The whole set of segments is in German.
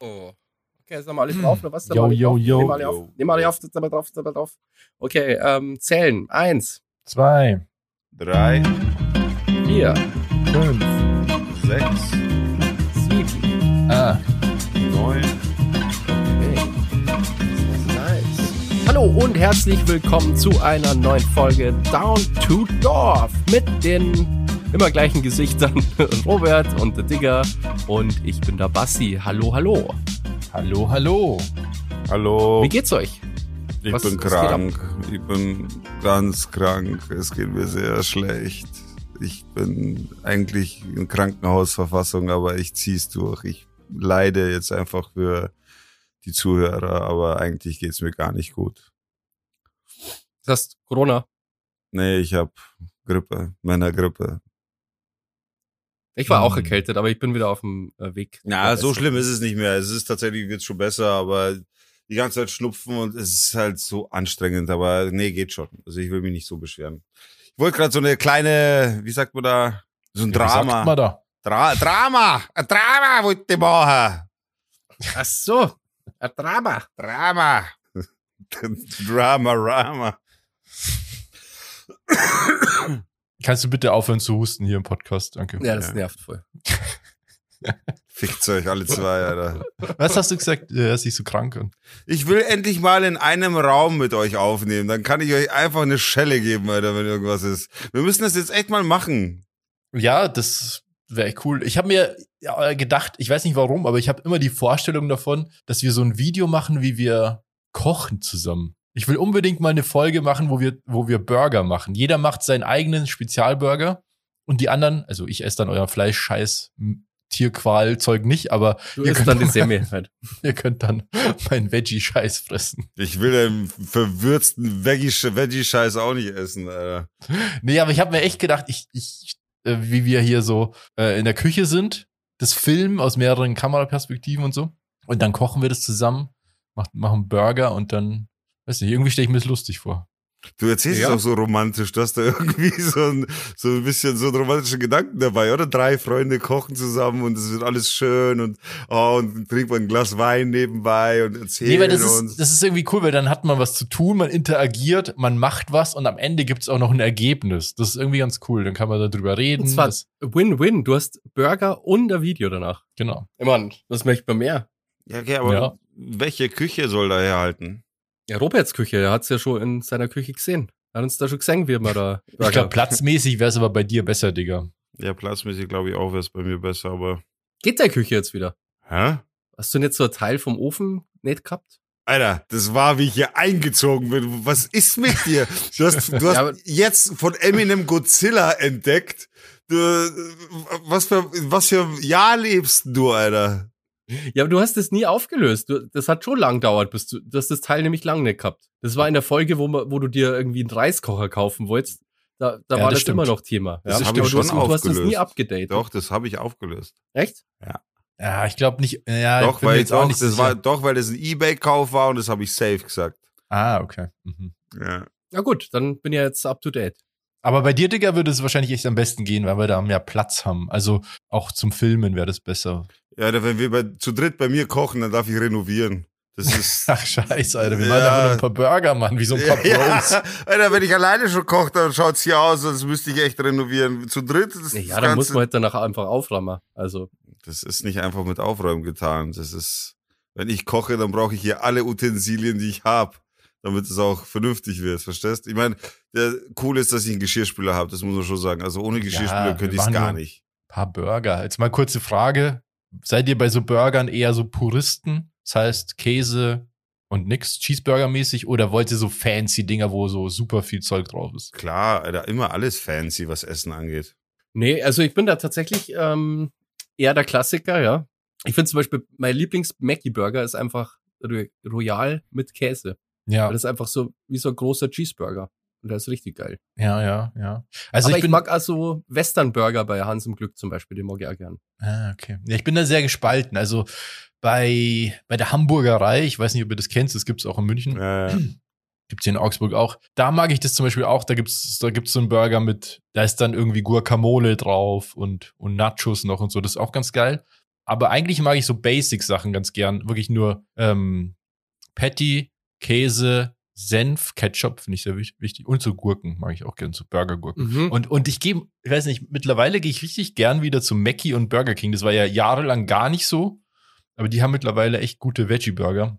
Oh. Okay, sind wir alle drauf, oder was? Yo, yo, yo. Nehmen wir alle auf. Nehmen wir alle auf, sind wir drauf, sind wir drauf. Okay, ähm, zählen. Eins, Zwei, Drei, vier, fünf, sechs, sieben. ah, neun. Okay. Nice. Hallo und herzlich willkommen zu einer neuen Folge Down to Dorf mit den immer gleichen Gesichtern Robert und der Digger und ich bin der Bassi. Hallo, hallo. hallo, hallo. Hallo. Wie geht's euch? Ich Was- bin was krank. Ich bin ganz krank. Es geht mir sehr schlecht. Ich bin eigentlich in Krankenhausverfassung, aber ich zieh's durch. Ich leide jetzt einfach für die Zuhörer, aber eigentlich geht's mir gar nicht gut. Das heißt Corona. Nee, ich hab Grippe, Männergrippe. Ich war auch Hm. erkältet, aber ich bin wieder auf dem äh, Weg. Ja, so schlimm ist es nicht mehr. Es ist tatsächlich wird schon besser, aber die ganze Zeit schnupfen und es ist halt so anstrengend. Aber nee, geht schon. Also ich will mich nicht so beschweren. Ich wollte gerade so eine kleine, wie sagt man da, so ein Wie sagt Drama. man da? Dra Drama, ein Drama wollte ich machen. Ach so, ein Drama. Drama. Drama, Rama. Kannst du bitte aufhören zu husten hier im Podcast? Danke. Ja, das Ja. nervt voll. Fickt euch alle zwei, Alter. Was hast du gesagt? Er ist nicht so krank. Und Ich will endlich mal in einem Raum mit euch aufnehmen. Dann kann ich euch einfach eine Schelle geben, Alter, wenn irgendwas ist. Wir müssen das jetzt echt mal machen. ja, das wäre cool. Ich habe mir ja, gedacht, ich weiß nicht warum, aber ich habe immer die Vorstellung davon, dass wir so ein Video machen, wie wir kochen zusammen. Ich will unbedingt mal eine Folge machen, wo wir, wo wir Burger machen. Jeder macht seinen eigenen Spezialburger und die anderen, also ich esse dann euer Fleisch, Scheiß, M- Tierqual-Zeug nicht, aber Du Ihr könnt dann die Semmel halt. ihr könnt dann meinen Veggie-Scheiß fressen. Ich will den verwürzten Veggie- Veggie-Scheiß auch nicht essen, Alter. Nee, aber ich habe mir echt gedacht, ich, ich, äh, wie wir hier so äh, in der Küche sind, das Filmen aus mehreren Kameraperspektiven und so. Und dann kochen wir das zusammen, mach, machen Burger und dann, weiß nicht, irgendwie stelle ich mir das lustig vor. Du erzählst Ja. es auch so romantisch. Du hast da irgendwie so ein, so ein bisschen so einen romantischen Gedanken dabei, oder? Drei Freunde kochen zusammen und es wird alles schön und, oh, und trinkt man ein Glas Wein nebenbei und erzählen Nee, weil das uns. ist, das ist irgendwie cool, weil dann hat man was zu tun, man interagiert, man macht was und am Ende gibt's auch noch ein Ergebnis. Das ist irgendwie ganz cool. Dann kann man darüber reden. Und zwar das, Win-Win. Du hast Burger und ein Video danach. genau. Ich Mann, das möchte man mehr. ja, okay, aber Ja. welche Küche soll da herhalten? Ja, Roberts Küche, er hat's ja schon in seiner Küche gesehen. Er hat uns da schon gesehen, wie man da Ich glaube, platzmäßig wäre es aber bei dir besser, Digga. Ja, platzmäßig glaube ich auch wäre es bei mir besser, aber. Geht der Küche jetzt wieder? Hä? Hast du nicht so ein Teil vom Ofen nicht gehabt? Alter, das war, wie ich hier eingezogen bin. Was ist mit dir? Du hast, du Ja, hast aber- jetzt von Eminem Godzilla entdeckt. Du, was für, was für ein Jahr lebst du, Alter? Ja, aber du hast es nie aufgelöst. Du, das hat schon lang gedauert, bis du, du hast das Teil nämlich lang nicht gehabt. Das war in der Folge, wo, wo du dir irgendwie einen Reiskocher kaufen wolltest. Da, da Ja, war das das, immer noch Thema. Das Ja, aber ich du hast- schon Du hast das nie aufgelöst. abgedatet. Doch, das habe ich aufgelöst. Echt? Ja, ich glaube nicht. Ja, ich doch, bin mir weil, jetzt auch nicht das sicher. war, doch, weil das ein Ebay-Kauf war und das habe ich safe gesagt. Ah, okay. Mhm. Ja. Na gut, dann bin ich jetzt up to date. Aber bei dir, Digga, würde es wahrscheinlich echt am besten gehen, weil wir da mehr Platz haben. Also auch zum Filmen wäre das besser. Ja, wenn wir bei, zu dritt bei mir kochen, dann darf ich renovieren. Das ist. Ach, scheiße, Alter. Wir Ja. machen einfach nur ein paar Burger, Mann, wie so ein paar Bros. ja, Alter, wenn ich alleine schon koche, dann schaut's hier aus, als müsste ich echt renovieren. Zu dritt ist Ja, das ja dann muss Ganze- man halt danach einfach aufräumen. Also, Das ist nicht einfach mit Aufräumen getan. Das ist, wenn ich koche, dann brauche ich hier alle Utensilien, die ich habe, damit es auch vernünftig wird. Verstehst? Ich meine, der cool ist, dass ich einen Geschirrspüler habe. Das muss man schon sagen. Also ohne Geschirrspüler wir könnte ich es gar nicht. paar Burger. Jetzt mal kurze Frage. Seid ihr bei so Burgern eher so Puristen? Das heißt Käse und nix, Cheeseburger-mäßig? Oder wollt ihr so fancy Dinger, wo so super viel Zeug drauf ist? Klar, Alter, immer alles fancy, was Essen angeht. nee, also ich bin da tatsächlich ähm, eher der Klassiker, ja. Ich finde zum Beispiel, mein Lieblings-Mackie-Burger ist einfach Ro- Royal mit Käse. Ja, Weil das ist einfach so wie so ein großer Cheeseburger. Und der ist richtig geil. ja, ja, ja. Also Aber ich ich, mag also Western-Burger bei Hans im Glück zum Beispiel, den mag ich auch gern. Ah, okay. Ja, ich bin da sehr gespalten. Also bei, bei der Hamburgerei, ich weiß nicht, ob ihr das kennt, das gibt's auch in München. Äh, Gibt's hier in Augsburg auch. Da mag ich das zum Beispiel auch. Da gibt's, da gibt's so einen Burger mit, da ist dann irgendwie Guacamole drauf und, und Nachos noch und so. Das ist auch ganz geil. Aber eigentlich mag ich so Basic-Sachen ganz gern. Wirklich nur ähm, Patty, Käse, Senf, Ketchup finde ich sehr wichtig. Und so Gurken mag ich auch gern, so Burgergurken. Mhm. Und, und ich gehe, ich weiß nicht, mittlerweile gehe ich richtig gern wieder zu Mackie und Burger King. Das war ja jahrelang gar nicht so. Aber die haben mittlerweile echt gute Veggie-Burger.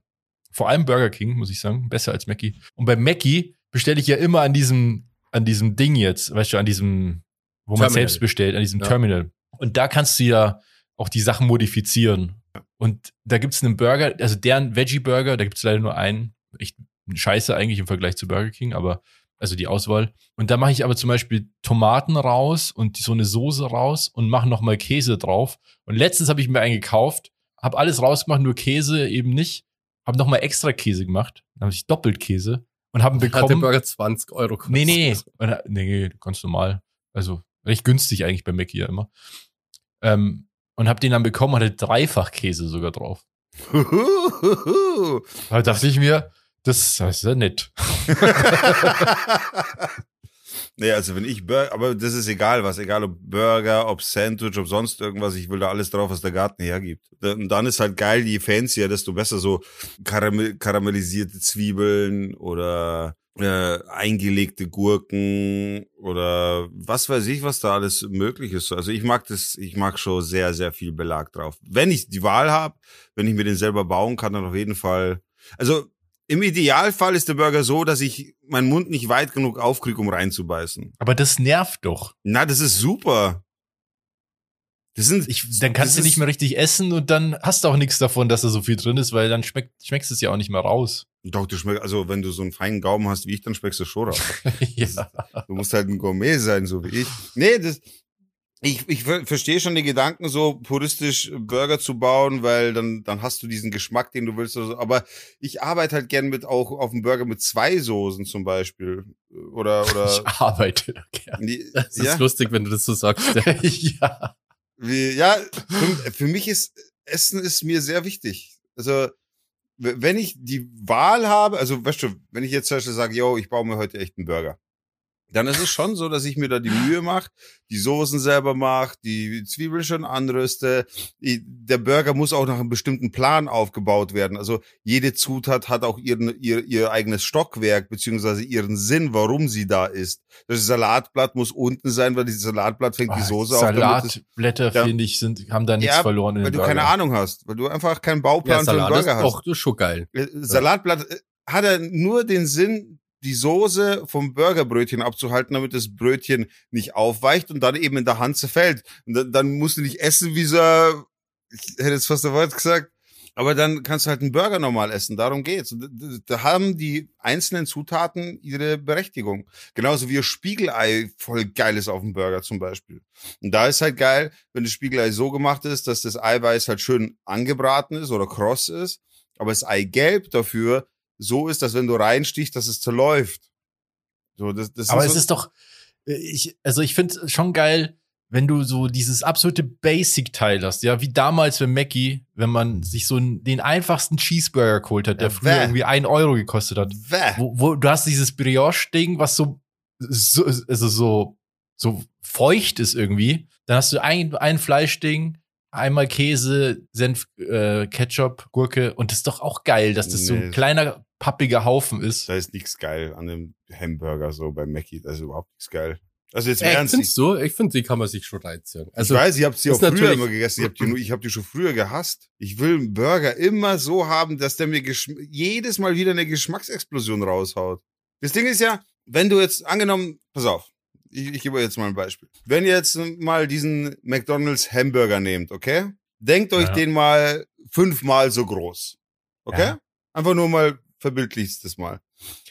Vor allem Burger King, muss ich sagen. Besser als Mackie. Und bei Mackie bestelle ich ja immer an diesem, an diesem Ding jetzt, weißt du, an diesem, wo man Terminal. selbst bestellt, an diesem Ja. Terminal. Und da kannst du ja auch die Sachen modifizieren. Und da gibt's einen Burger, also deren Veggie-Burger, da gibt's leider nur einen. Echt scheiße eigentlich im Vergleich zu Burger King, aber also die Auswahl. Und da mache ich aber zum Beispiel Tomaten raus und so eine Soße raus und mache nochmal Käse drauf. Und letztens habe ich mir einen gekauft, habe alles rausgemacht, nur Käse eben nicht. Habe nochmal extra Käse gemacht. Dann habe ich doppelt Käse und habe ihn Hat der bekommen. Burger 20 Euro gekostet. Nee, nee, nee. Nee, ganz normal. Also recht günstig eigentlich bei Mackie ja immer. Ähm, und hab den dann bekommen, hatte dreifach Käse sogar drauf. Da dachte ich mir, das, ist ja nett. nee, also wenn ich Burger, aber das ist egal was, egal ob Burger, ob Sandwich, ob sonst irgendwas, ich will da alles drauf, was der Garten hergibt. Und dann ist halt geil, je fancier, desto besser so karamell karamellisierte Zwiebeln oder äh, eingelegte Gurken oder was weiß ich, was da alles möglich ist. Also ich mag das, ich mag schon sehr, sehr viel Belag drauf. Wenn ich die Wahl habe, wenn ich mir den selber bauen kann, dann auf jeden Fall. Also im Idealfall ist der Burger so, dass ich meinen Mund nicht weit genug aufkriege, um reinzubeißen. Aber das nervt doch. Na, das ist super. Das sind, Ich, dann kannst du nicht mehr richtig essen und dann hast du auch nichts davon, dass da so viel drin ist, weil dann schmeckt, schmeckst du es ja auch nicht mehr raus. Doch, du schmeckst, also wenn du so einen feinen Gaumen hast wie ich, dann schmeckst du schon raus. ja. Du musst halt ein Gourmet sein, so wie ich. Nee, das, ich, ich ver- verstehe schon den Gedanken, so puristisch Burger zu bauen, weil dann, dann hast du diesen Geschmack, den du willst. Oder so. Aber ich arbeite halt gern mit auch auf dem Burger mit zwei Soßen zum Beispiel. Oder, Ich oder. arbeite da gern. Die, Das ist ja, lustig, wenn du das so sagst. ja. wie, ja für, für mich ist Essen ist mir sehr wichtig. Also, wenn ich die Wahl habe, also weißt du, wenn ich jetzt zum Beispiel sage, yo, ich baue mir heute echt einen Burger, dann ist es schon so, dass ich mir da die Mühe mache, die Soßen selber mache, die Zwiebeln schon anröste. Der Burger muss auch nach einem bestimmten Plan aufgebaut werden. Also jede Zutat hat auch ihren, ihr, ihr eigenes Stockwerk, beziehungsweise ihren Sinn, warum sie da ist. Das Salatblatt muss unten sein, weil dieses Salatblatt fängt die Ah, Soße auf. Salatblätter, Ja. finde ich, sind, haben da nichts Ja, verloren weil den du keine Burger. Ahnung hast, weil du einfach keinen Ja, Bauplan für einen Salat ist Burger hast. auch das ist schon geil. Äh, Salatblatt äh, hat er nur den Sinn, die Soße vom Burgerbrötchen abzuhalten, damit das Brötchen nicht aufweicht und dann eben in der Hand zerfällt. Und dann, dann musst du nicht essen wie so, ich hätte jetzt fast ein Wort gesagt, aber dann kannst du halt einen Burger normal essen. Darum geht's. Da- haben die einzelnen Zutaten ihre Berechtigung. Genauso wie ein Spiegelei voll geil ist auf dem Burger zum Beispiel. Und da ist halt geil, wenn das Spiegelei so gemacht ist, dass das Eiweiß halt schön angebraten ist oder kross ist, aber das Eigelb dafür so ist, dass wenn du reinstichst, dass es zerläuft. So, das, das Aber sind es so, ist doch, äh, ich, also ich finde es schon geil, wenn du so dieses absolute Basic-Teil hast, ja, wie damals bei Mackie, wenn man sich so den einfachsten Cheeseburger geholt hat, der Ja, früher bäh. irgendwie ein Euro gekostet hat. Wo, wo du hast dieses Brioche-Ding, was so, so, also so, so feucht ist irgendwie. Dann hast du ein, ein Fleischding, einmal Käse, Senf, äh, Ketchup, Gurke und das ist doch auch geil, dass das so ein Nee. kleiner, pappiger Haufen ist. Da ist nichts geil an dem Hamburger so bei Mackie. Da ist überhaupt nichts geil. Also jetzt im Echt, Ernst. Ich, findest du? Ich finde, die kann man sich schon reinziehen. ich weiß, ich habe sie auch früher immer gegessen. Ich habe die, nur- ich hab die schon früher gehasst. Ich will einen Burger immer so haben, dass der mir jedes Mal wieder eine Geschmacksexplosion raushaut. Das Ding ist ja, wenn du jetzt angenommen, pass auf, ich, ich gebe euch jetzt mal ein Beispiel. Wenn ihr jetzt mal diesen McDonald's Hamburger nehmt, okay? Denkt euch Ja. den mal fünfmal so groß. Okay? Ja. Einfach nur mal verbildlicht das mal.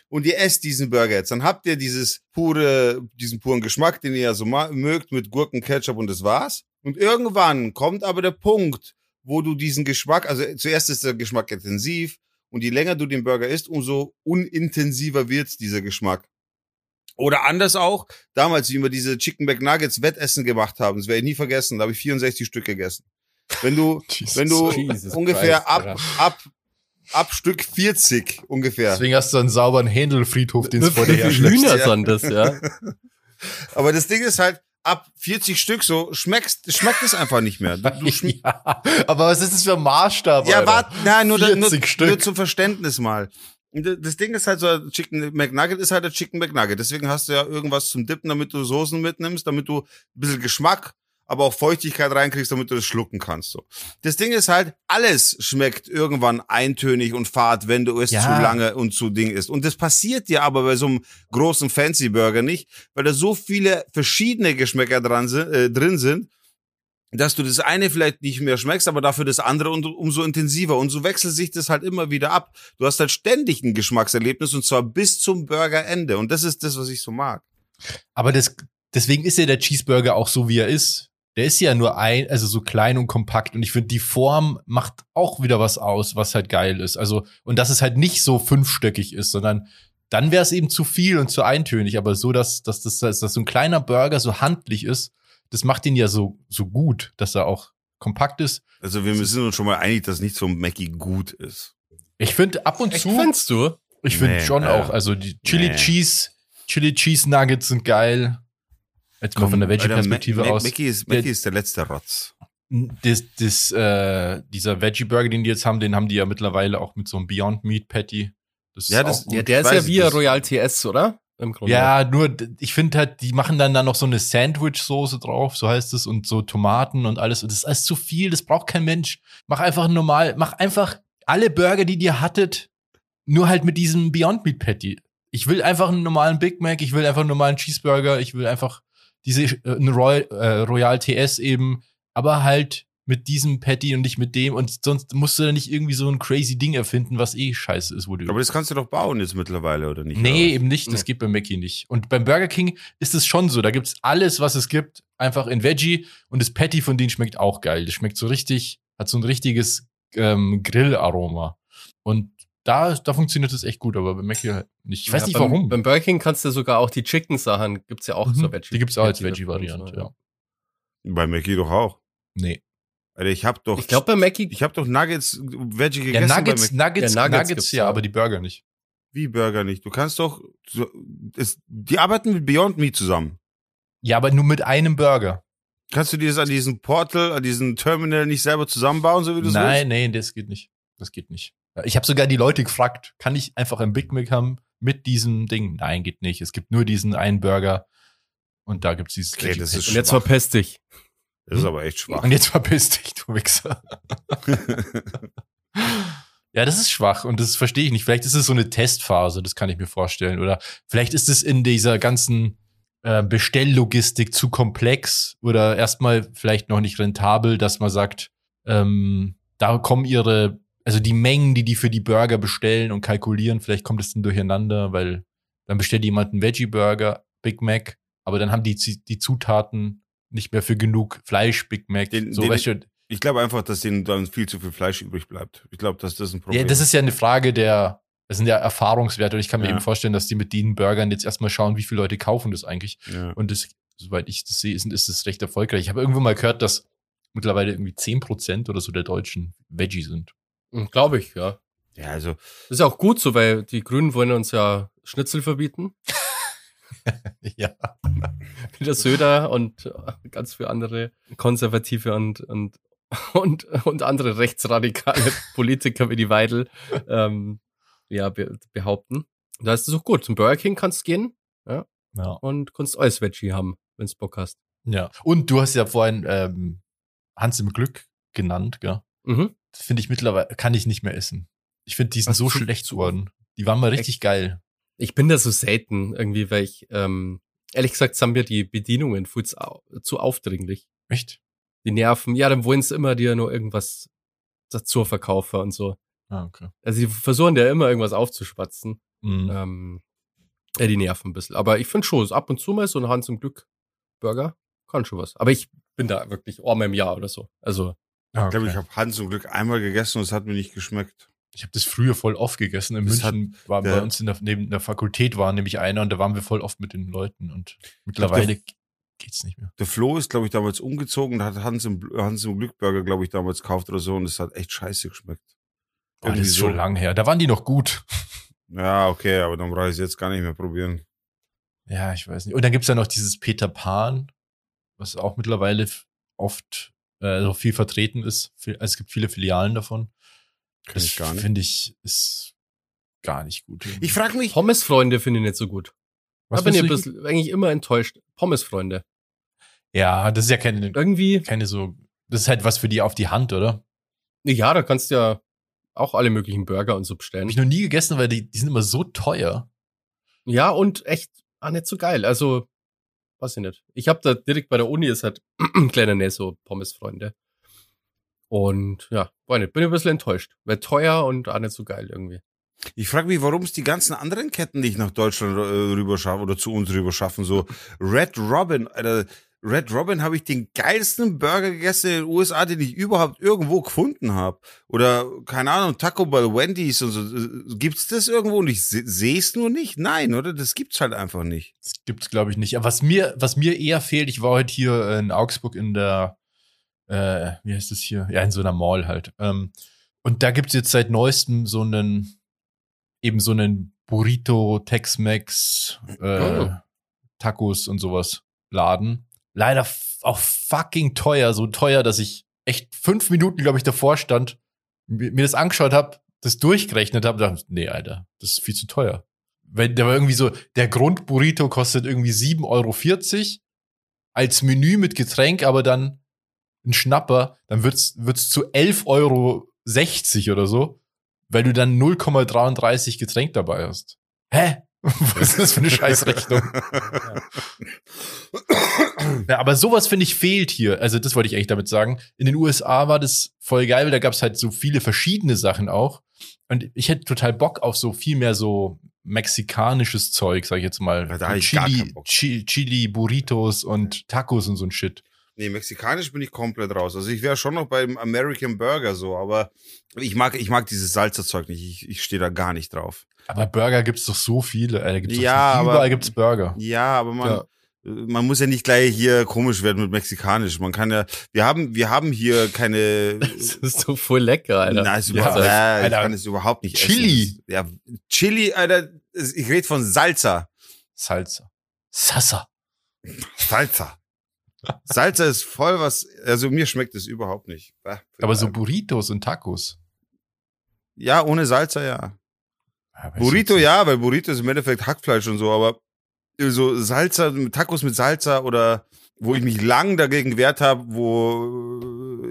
Und ihr esst diesen Burger jetzt, dann habt ihr dieses pure, diesen puren Geschmack, den ihr ja so mögt, mit Gurken, Ketchup und das war's. Und irgendwann kommt aber der Punkt, wo du diesen Geschmack, also zuerst ist der Geschmack intensiv und je länger du den Burger isst, umso unintensiver wird dieser Geschmack. Oder anders auch, damals, wie wir diese Chicken McNuggets Wettessen gemacht haben, das werde ich nie vergessen, da habe ich 64 Stück gegessen. Wenn du, wenn du Jesus ungefähr Christ, ab, ab, ab Stück 40 ungefähr. Deswegen hast du einen sauberen Händelfriedhof, den es vor dir herschleppst. Hühner ja. sind das, ja? Aber das Ding ist halt, ab 40 Stück so schmeckst, schmeckt es einfach nicht mehr. Du, du ja, aber was ist das für ein Maßstab? ja, warte, nein, nur, 40 nur, nur zum Verständnis mal. Das Ding ist halt so, ein Chicken McNugget ist halt ein Chicken McNugget. Deswegen hast du ja irgendwas zum Dippen, damit du Soßen mitnimmst, damit du ein bisschen Geschmack, aber auch Feuchtigkeit reinkriegst, damit du das schlucken kannst. So. Das Ding ist halt, alles schmeckt irgendwann eintönig und fad, wenn du es Ja. zu lange und zu Ding isst. Und das passiert dir aber bei so einem großen Fancy Burger nicht, weil da so viele verschiedene Geschmäcker dran sind, äh, drin sind, dass du das eine vielleicht nicht mehr schmeckst, aber dafür das andere und umso intensiver. Und so wechselt sich das halt immer wieder ab. Du hast halt ständig ein Geschmackserlebnis und zwar bis zum Burgerende. Und das ist das, was ich so mag. Aber das, deswegen ist ja der Cheeseburger auch so, wie er ist. Der ist ja nur ein, also so klein und kompakt. Und ich finde, die Form macht auch wieder was aus, was halt geil ist. Also, und dass es halt nicht so fünfstöckig ist, sondern dann wäre es eben zu viel und zu eintönig. Aber so, dass, dass, das, dass so ein kleiner Burger so handlich ist, das macht ihn ja so, so gut, dass er auch kompakt ist. Also wir sind uns schon mal einig, dass nicht so ein Mackie gut ist. Ich finde ab und Echt, zu, findest du? ich finde Nee, schon äh, auch, also die Chili nee. Cheese, Chili Cheese Nuggets sind geil. Jetzt mal von der Veggie-Perspektive aus. Ma- Mackie ist, Der- Mackie ist der letzte Rotz. das, das, äh, dieser Veggie-Burger, den die jetzt haben, den haben die ja mittlerweile auch mit so einem Beyond Meat Patty. Das Ja, ist das-. Ja, der ist ja wie Royal TS, oder? Im Grunde. Ja, nur, ich finde halt, die machen dann da noch so eine Sandwich-Soße drauf, so heißt es, und so Tomaten und alles. Und das ist alles zu viel, das braucht kein Mensch. Mach einfach normal, mach einfach alle Burger, die ihr hattet, nur halt mit diesem Beyond Meat Patty. Ich will einfach einen normalen Big Mac, ich will einfach einen normalen Cheeseburger, ich will einfach diese, äh, eine Royal, äh, Royal TS eben, aber halt mit diesem Patty und nicht mit dem und sonst musst du da nicht irgendwie so ein crazy Ding erfinden, was eh scheiße ist, wo du Aber das kannst du doch bauen jetzt mittlerweile, oder nicht? Nee, Oder? eben nicht. Das Nee. geht bei Mackie nicht. Und beim Burger King ist es schon so. Da gibt's alles, was es gibt, einfach in Veggie. Und das Patty von denen schmeckt auch geil. Das schmeckt so richtig, hat so ein richtiges ähm, Grillaroma. Und da, da funktioniert das echt gut, aber bei Mackie halt nicht. Ich weiß Ja, nicht beim, warum. Beim Burger King kannst du sogar auch die Chicken-Sachen, gibt's ja auch Mhm. so Veggie. Die gibt's auch als Veggie Veggie-Variante, davon, ja. Bei Mackie doch auch. Nee. Alter, ich hab doch, Ich glaube, bei Mackie, ich hab doch Nuggets, Veggie Ja, gegessen. Nuggets, bei Mac Nuggets, Ja, Nuggets Nuggets, ja, ja. aber die Burger nicht. Wie Burger nicht? Du kannst doch, so, es, die arbeiten mit Beyond Meat zusammen. Ja, aber nur mit einem Burger. Kannst du dir das an diesem Portal, an diesem Terminal nicht selber zusammenbauen, so wie du es Nein, nee, das geht nicht. Das geht nicht. Ich habe sogar die Leute gefragt, kann ich einfach ein Big Mac haben mit diesem Ding? Nein, geht nicht. Es gibt nur diesen einen Burger und da gibt's dieses Okay, das ist und jetzt verpiss dich. Das ist aber echt schwach. Und jetzt verpiss dich, du Wichser. ja, das ist schwach und das verstehe ich nicht. Vielleicht ist es so eine Testphase, das kann ich mir vorstellen. Oder vielleicht ist es in dieser ganzen äh, Bestelllogistik zu komplex oder erstmal vielleicht noch nicht rentabel, dass man sagt, ähm, da kommen ihre, also die Mengen, die die für die Burger bestellen und kalkulieren, vielleicht kommt es dann durcheinander, weil dann bestellt jemand einen Veggie-Burger, Big Mac, aber dann haben die, die Zutaten nicht mehr für genug Fleisch, Big Mac. Den- so, den- weißt du, Ich glaube einfach, dass denen dann viel zu viel Fleisch übrig bleibt. Ich glaube, dass das ein Problem ja, das ist ja eine Frage der, das sind ja Erfahrungswerte und ich kann mir Ja. eben vorstellen, dass die mit den Burgern jetzt erstmal schauen, wie viele Leute kaufen das eigentlich. Ja. Und das, soweit ich das sehe, ist, ist es recht erfolgreich. Ich habe irgendwo mal gehört, dass mittlerweile irgendwie 10% oder so der Deutschen Veggie sind. Glaube ich, ja. ja, also Das ist ja auch gut so, weil die Grünen wollen uns ja Schnitzel verbieten. ja. Peter Söder und äh, ganz viele andere Konservative und, und, und, und andere rechtsradikale Politiker wie die Weidel ähm, ja, be behaupten. Da ist es auch gut. Zum Burger King kannst du gehen Ja. und kannst alles Veggie haben, wenn du Bock hast. ja. Und du hast ja vorhin ähm, Hans im Glück genannt, gell? Mhm. Finde ich mittlerweile, kann ich nicht mehr essen. Ich finde, die sind Was, so schlecht zu- geworden. Die waren mal richtig geil. Ich bin da so selten irgendwie, weil ich, ähm, ehrlich gesagt, sind mir die Bedienungen viel zu, au- zu aufdringlich. Echt? Die nerven. Ja, dann wollen sie immer dir nur irgendwas dazu verkaufen und so. Ah, okay. Also die versuchen ja immer irgendwas aufzuschwatzen. Mhm. Ähm, ja, die nerven ein bisschen. Aber ich finde schon, ab und zu mal so ein Hans im Glück Burger kann schon was. Aber ich bin da wirklich einmal im Jahr oder so. Also, Ah, ich glaube, okay. ich habe Hans zum Glück einmal gegessen und es hat mir nicht geschmeckt. Ich habe das früher voll oft gegessen. In Das München war der- bei uns in der, neben der Fakultät war nämlich einer und da waren wir voll oft mit den Leuten und mittlerweile geht's nicht mehr. Der Flo ist, glaube ich, damals umgezogen und hat Hans im, Hans im Glück Burger, glaube ich, damals gekauft oder so und es hat echt scheiße geschmeckt. Oh, das ist so. schon lang her. Da waren die noch gut. Ja, okay, aber dann brauche ich es jetzt gar nicht mehr probieren. Ja, ich weiß nicht. Und dann gibt's ja noch dieses Peter Pan. was auch mittlerweile oft äh, also viel vertreten ist. Viel- Also es gibt viele Filialen davon. Kenn ich gar nicht. Finde ich, ist gar nicht gut. Ich frage mich, Pommesfreunde finde ich nicht so gut. Was da bin ich bisschen, eigentlich immer enttäuscht. Pommesfreunde. Ja, das ist ja keine, Irgendwie, keine so, das ist halt was für die auf die Hand, oder? ja, da kannst du ja auch alle möglichen Burger und so Hab bestellen. ich noch nie gegessen, weil die, die sind immer so teuer. Ja, und echt auch nicht so geil. Also, weiß ich nicht. Ich habe da direkt bei der Uni ist halt ein kleiner Nähe so Pommesfreunde. Und ja, bin ein bisschen enttäuscht. Wäre teuer und auch nicht so geil irgendwie. ich frage mich, warum es die ganzen anderen Ketten nicht nach Deutschland äh, rüber schaffen oder zu uns rüber schaffen. So Red Robin, Alter, Red Robin habe ich den geilsten Burger gegessen in den USA, den ich überhaupt irgendwo gefunden habe. Oder, keine Ahnung, Taco Bell, Wendy's und so. Gibt's das irgendwo und ich se- sehe es nur nicht? Nein, oder? Das gibt's halt einfach nicht. Das gibt's, glaube ich, nicht. Aber was mir, was mir eher fehlt, ich war heute hier in Augsburg in der, äh, wie heißt das hier? Ja, in so einer Mall halt. Ähm, und da gibt's jetzt seit neuestem so einen, eben so einen Burrito, Tex-Mex, äh, Oh. Tacos und sowas Laden. Leider auch fucking teuer, so teuer, dass ich echt fünf Minuten, glaube ich, davor stand, mir das angeschaut habe, das durchgerechnet habe, dachte, nee, Alter, das ist viel zu teuer. Weil der war irgendwie so, der Grundburrito kostet irgendwie 7,40 Euro als Menü mit Getränk, aber dann ein Schnapper, dann wird's, wird's zu 11,60 Euro oder so, weil du dann 0,33 Getränk dabei hast. Hä? Was ist das für eine Scheißrechnung? Ja, aber sowas finde ich fehlt hier. Also das wollte ich eigentlich damit sagen. In den USA war das voll geil, weil da gab es halt so viele verschiedene Sachen auch. Und ich hätte total Bock auf so viel mehr so mexikanisches Zeug, sag ich jetzt mal. Ja, da Chili. Chili, Chili, Burritos und Tacos und so ein Shit. Nee, mexikanisch bin ich komplett raus. Also ich wäre schon noch beim American Burger so, aber ich mag, ich mag dieses Salzerzeug nicht. Ich, ich stehe da gar nicht drauf. Aber Burger gibt's doch so viele. Ey, gibt's Ja, so, aber- überall gibt's Burger. Ja, aber man, Ja. man muss ja nicht gleich hier komisch werden mit mexikanisch. Man kann ja, wir haben, wir haben hier keine. Das ist so voll lecker, Alter. Nein, ist überhaupt, ja, ich Alter. kann es überhaupt nicht Chili. essen. Ja, Chili, Alter, ich rede von Salsa. Salsa. Sassa. Salsa. Salsa ist voll was, also mir schmeckt es überhaupt nicht. Bah, Aber so Burritos und Tacos. Ja, ohne Salsa, ja. Weiß Burrito ja, weil Burrito ist im Endeffekt Hackfleisch und so, aber so Salza, Tacos mit Salsa oder wo ich mich lang dagegen gewehrt habe, wo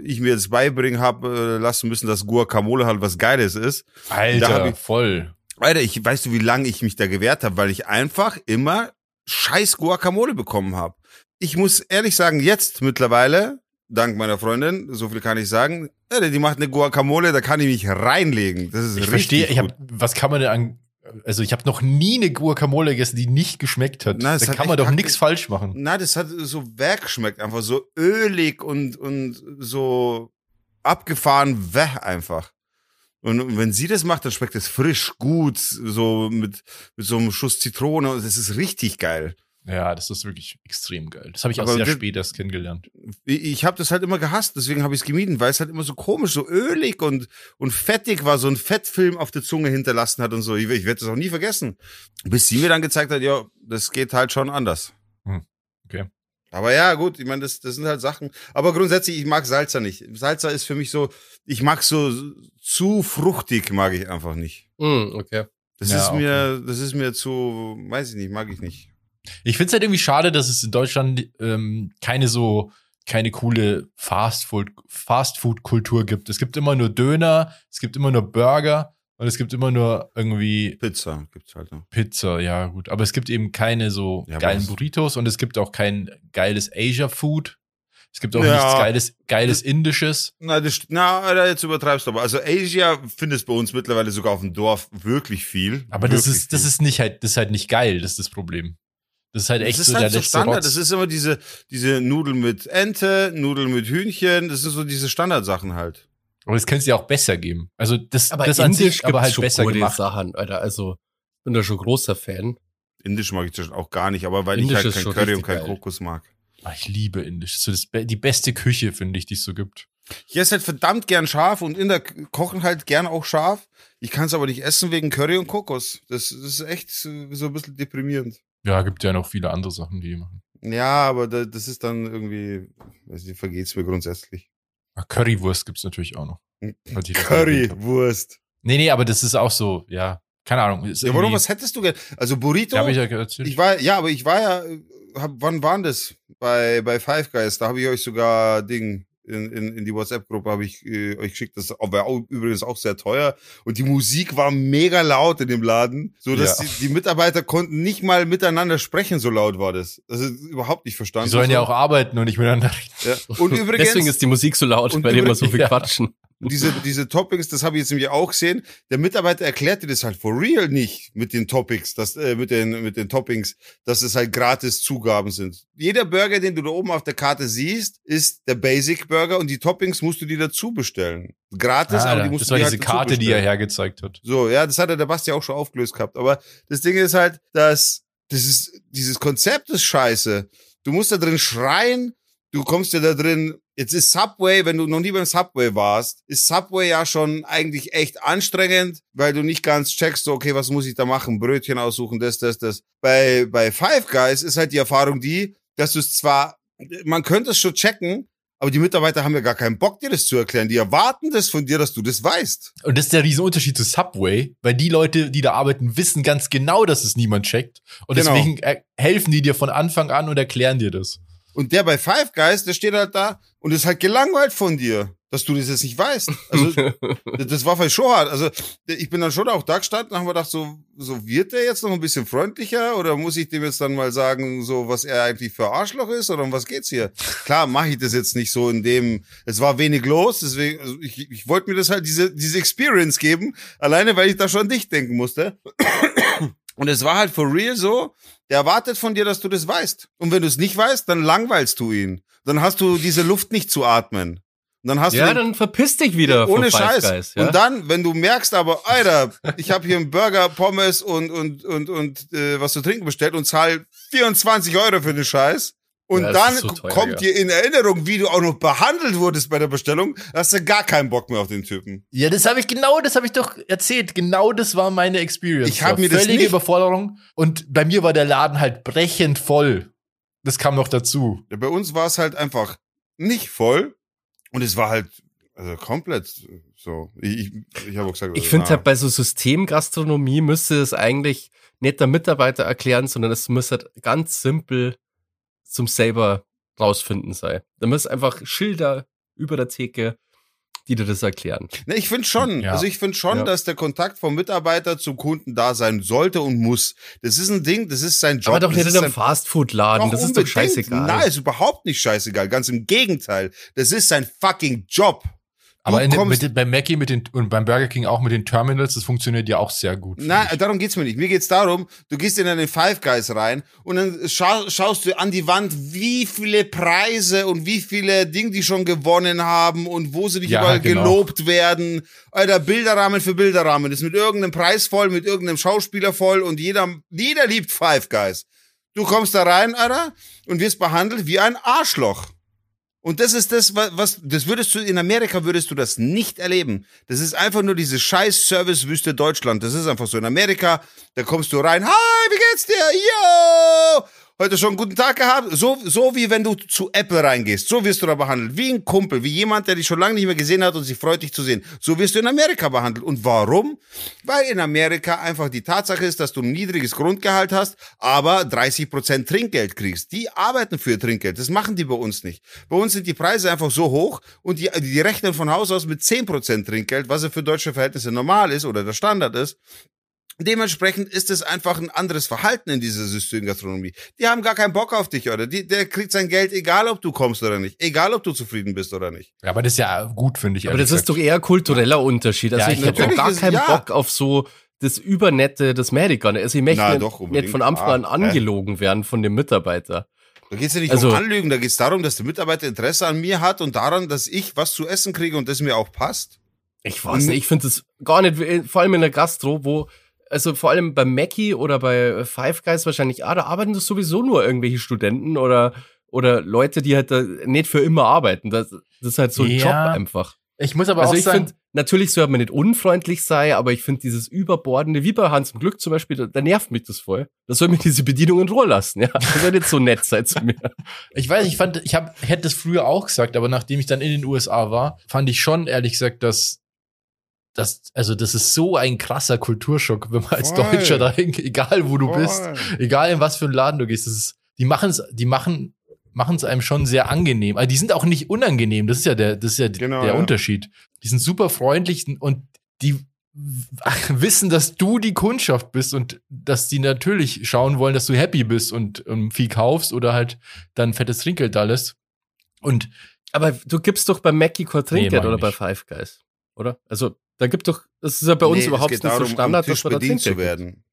ich mir jetzt beibringen habe, äh, lassen müssen, dass Guacamole halt was Geiles ist. Alter, hab ich- voll. Alter, ich weißt du, wie lange ich mich da gewehrt habe, weil ich einfach immer scheiß Guacamole bekommen habe. Ich muss ehrlich sagen, jetzt mittlerweile, dank meiner Freundin, so viel kann ich sagen, die macht eine Guacamole, da kann ich mich reinlegen. Das ist Ich richtig verstehe, ich hab, was kann man denn an, also ich habe noch nie eine Guacamole gegessen, die nicht geschmeckt hat. Na, da hat kann man doch nichts falsch machen. Na, das hat so weggeschmeckt, einfach so ölig und, und so abgefahren weh einfach. Und wenn sie das macht, dann schmeckt es frisch, gut, so mit, mit so einem Schuss Zitrone das ist richtig geil. Ja, das ist wirklich extrem geil. Das habe ich auch Aber sehr das- spät erst kennengelernt. Ich, habe das halt immer gehasst, deswegen habe ich es gemieden, weil es halt immer so komisch, so ölig und, und fettig war, so ein Fettfilm auf der Zunge hinterlassen hat und so. Ich, ich werde das auch nie vergessen. Bis sie mir dann gezeigt hat, ja, das geht halt schon anders. Hm, okay. Aber ja, gut, ich meine, das, das sind halt Sachen. Aber grundsätzlich, ich mag Salsa nicht. Salsa ist für mich so, ich mag so zu fruchtig, mag ich einfach nicht. Mm, okay. Das Ja, ist okay. mir, das ist mir zu, weiß ich nicht, mag ich nicht. Ich finde es halt irgendwie schade, dass es in Deutschland ähm, keine so keine coole Fastfood Fastfood Kultur gibt. Es gibt immer nur Döner, es gibt immer nur Burger und es gibt immer nur irgendwie Pizza gibt's halt noch. Pizza, ja gut, aber es gibt eben keine so Ja, geilen was? Burritos und es gibt auch kein geiles Asia Food. Es gibt auch Ja. nichts geiles geiles indisches. Na, das, na, jetzt übertreibst du aber. Also Asia findest bei uns mittlerweile sogar auf dem Dorf wirklich viel. Aber das Wirklich ist das ist nicht halt das ist halt nicht geil, das ist das Problem. Das ist halt echt das ist so halt der so letzte Standard. Rotz. Das ist immer diese, diese Nudeln mit Ente, Nudeln mit Hühnchen. Das sind so diese Standardsachen halt. aber das könnte es ja auch besser geben. Also das Aber das an Indisch sich aber halt schon besser gemacht. Sachen, Alter. Also, ich bin da schon großer Fan. Indisch mag ich das auch gar nicht, aber weil Indisch ich halt kein Curry und kein geil. Kokos mag. Ah, Ich liebe Indisch. Das ist so das, die beste Küche, finde ich, die es so gibt. Ich esse halt verdammt gern scharf und Inder k- kochen halt gern auch scharf. Ich kann es aber nicht essen wegen Curry und Kokos. Das, das ist echt so so ein bisschen deprimierend. Ja, gibt ja noch viele andere Sachen, die die machen. Ja, aber da, das ist dann irgendwie, weiß nicht, vergeht's mir grundsätzlich. Ah, Currywurst gibt's natürlich auch noch. Ich haben. Currywurst. Nee, nee, aber das ist auch so, ja. Keine Ahnung. Ja, warum, was hättest du gern? Also Burrito, Ja, hab ich ich, ja erzählt. war, ja, aber ich war ja, äh, hab, wann waren das? Bei, bei Five Guys, da habe ich euch sogar Ding, in, in, in die WhatsApp-Gruppe habe ich äh, euch geschickt, das war auch, übrigens auch sehr teuer und die Musik war mega laut in dem Laden, so dass Ja. die, die Mitarbeiter konnten nicht mal miteinander sprechen, so laut war das. Das ist überhaupt nicht verstanden. Die sollen ja So. auch arbeiten und nicht miteinander reden. Ja. Und übrigens, Deswegen ist die Musik so laut, weil die immer so viel ja. quatschen. Diese, diese Toppings, das habe ich jetzt nämlich auch gesehen. Der Mitarbeiter erklärte das halt for real nicht mit den Topics, das, äh, mit den, mit den Toppings, dass es halt gratis Zugaben sind. Jeder Burger, den du da oben auf der Karte siehst, ist der Basic Burger und die Toppings musst du dir dazu bestellen. Gratis, Ah, aber die musst das du war dir diese halt Karte, die er hergezeigt hat. So, ja, das hat der Basti auch schon aufgelöst gehabt. Aber das Ding ist halt, dass das ist, dieses Konzept ist scheiße. Du musst da drin schreien, du kommst ja da drin, jetzt ist Subway, wenn du noch nie beim Subway warst, ist Subway ja schon eigentlich echt anstrengend, weil du nicht ganz checkst, okay, was muss ich da machen? Brötchen aussuchen, das, das, das. Bei, bei Five Guys ist halt die Erfahrung die, dass du es zwar, man könnte es schon checken, aber die Mitarbeiter haben ja gar keinen Bock, dir das zu erklären. Die erwarten das von dir, dass du das weißt. Und das ist der Riesenunterschied zu Subway, weil die Leute, die da arbeiten, wissen ganz genau, dass es niemand checkt. Und Genau. deswegen äh, helfen die dir von Anfang an und erklären dir das. Und der bei Five Guys, der steht halt da und ist halt gelangweilt von dir, dass du das jetzt nicht weißt. Also, das- war vielleicht schon hart. Also, ich bin dann schon auch da gestanden und habe mir gedacht, so, so wird der jetzt noch ein bisschen freundlicher oder muss ich dem jetzt dann mal sagen, so, was er eigentlich für Arschloch ist oder um was geht's hier? Klar, mache ich das jetzt nicht so in dem, es war wenig los, deswegen, also ich, ich wollte mir das halt diese, diese Experience geben, alleine weil ich da schon an dich denken musste. Und es war halt for real so, der erwartet von dir, dass du das weißt. Und wenn du es nicht weißt, dann langweilst du ihn. Dann hast du diese Luft nicht zu atmen. Und dann hast ja, du den, dann verpiss dich wieder ohne Scheiß. Guys. Ja? Und dann, wenn du merkst, aber Alter, ich habe hier einen Burger, Pommes und und und und äh, was zu trinken bestellt und zahl 24 Euro für den Scheiß. Und Ja, dann so teuer, kommt ja. dir in Erinnerung, wie du auch noch behandelt wurdest bei der Bestellung, hast du gar keinen Bock mehr auf den Typen. Ja, das habe ich genau, das habe ich doch erzählt. Genau das war meine Experience. Ich hab War mir das völlige Überforderung und bei mir war der Laden halt brechend voll. Das kam noch dazu. Ja, Bei uns war es halt einfach nicht voll und es war halt also komplett so. Ich, ich, ich habe auch gesagt, Ich also, finde na, halt bei so Systemgastronomie müsste es eigentlich nicht der Mitarbeiter erklären, sondern es müsste halt ganz simpel zum selber rausfinden sein. Da müssen einfach Schilder über der Theke, die dir das erklären. Ne, ich finde schon. Ja. Also ich finde schon, Ja. dass der Kontakt vom Mitarbeiter zum Kunden da sein sollte und muss. Das ist ein Ding, das ist sein Job. Aber doch das nicht ist in einem Fastfood-Laden, das ist doch scheißegal. Nein, ist überhaupt nicht scheißegal. Ganz im Gegenteil. Das ist sein fucking Job. Aber in, mit, beim Mackie mit den, und beim Burger King auch mit den Terminals, das funktioniert ja auch sehr gut. Nein, ich. darum geht's mir nicht. Mir geht's darum, du gehst in einen Five Guys rein und dann schau, schaust du an die Wand, wie viele Preise und wie viele Dinge die schon gewonnen haben und wo sie nicht Ja, überall genau. gelobt werden. Alter, Bilderrahmen für Bilderrahmen. Das ist mit irgendeinem Preis voll, mit irgendeinem Schauspieler voll und jeder, jeder liebt Five Guys. Du kommst da rein, Alter, und wirst behandelt wie ein Arschloch. Und das ist das, wa- was, das würdest du, in Amerika würdest du das nicht erleben. Das ist einfach nur diese scheiß Servicewüste Deutschland. Das ist einfach so. In Amerika, da kommst du rein, hi, wie geht's dir? Yo! Heute schon einen guten Tag gehabt? So, so wie wenn du zu Apple reingehst. So wirst du da behandelt. Wie ein Kumpel, wie jemand, der dich schon lange nicht mehr gesehen hat und sich freut, dich zu sehen. So wirst du in Amerika behandelt. Und warum? Weil in Amerika einfach die Tatsache ist, dass du ein niedriges Grundgehalt hast, aber 30% Trinkgeld kriegst. Die arbeiten für Trinkgeld. Das machen die bei uns nicht. Bei uns sind die Preise einfach so hoch und die, die rechnen von Haus aus mit 10% Trinkgeld, was ja für deutsche Verhältnisse normal ist oder der Standard ist. Dementsprechend ist es einfach ein anderes Verhalten in dieser Systemgastronomie. Die haben gar keinen Bock auf dich, oder? Die, der kriegt sein Geld, egal ob du kommst oder nicht. Egal ob du zufrieden bist oder nicht. Ja, aber das ist ja gut, finde ich. Aber das ist doch gesagt. eher kultureller Unterschied. Also Ja, ich ich- hätte auch gar ist- keinen ja. Bock auf so das Übernette des Medical. Also ich möchte Na, nicht, doch, nicht von Anfang an Ah, angelogen werden von dem Mitarbeiter. Da geht's ja nicht Also- um Anlügen, da geht's darum, dass der Mitarbeiter Interesse an mir hat und daran, dass ich was zu essen kriege und das mir auch passt. Ich weiß nicht, ich finde es gar nicht, vor allem in der Gastro, wo, also vor allem bei Mackie oder bei Five Guys wahrscheinlich, ah, da arbeiten das sowieso nur irgendwelche Studenten oder, oder Leute, die halt da nicht für immer arbeiten. Das, das ist halt so ein Ja. Job einfach. Ich muss aber also auch ich sagen, finde, natürlich soll man nicht unfreundlich sein, aber ich finde dieses Überbordende, wie bei Hans im Glück zum Beispiel, da, da nervt mich das voll. Da soll mir diese Bedienung in Ruhe lassen, ja. Das soll nicht so nett sein zu mir. ich weiß, ich fand, ich hab, hätte das früher auch gesagt, aber nachdem ich dann in den USA war, fand ich schon ehrlich gesagt, dass das, also das ist so ein krasser Kulturschock, wenn man als Voll. Deutscher da hin, egal wo du bist, Voll. egal in was für einen Laden du gehst, das ist, die machen es, die machen, machen es einem schon sehr angenehm. Also die sind auch nicht unangenehm, das ist ja der, das ist ja Genau, der ja. Unterschied. Die sind super freundlich und die wissen, dass du die Kundschaft bist und dass die natürlich schauen wollen, dass du happy bist und ähm, viel kaufst oder halt dann fettes Trinkgeld da lässt. Und Aber du gibst doch bei Mackie kein Trinkgeld ich oder bei nicht. Five Guys, oder? Also, da gibt doch, das ist ja bei uns Nee, überhaupt nicht darum, so Standard, dass man da bedient zu werden.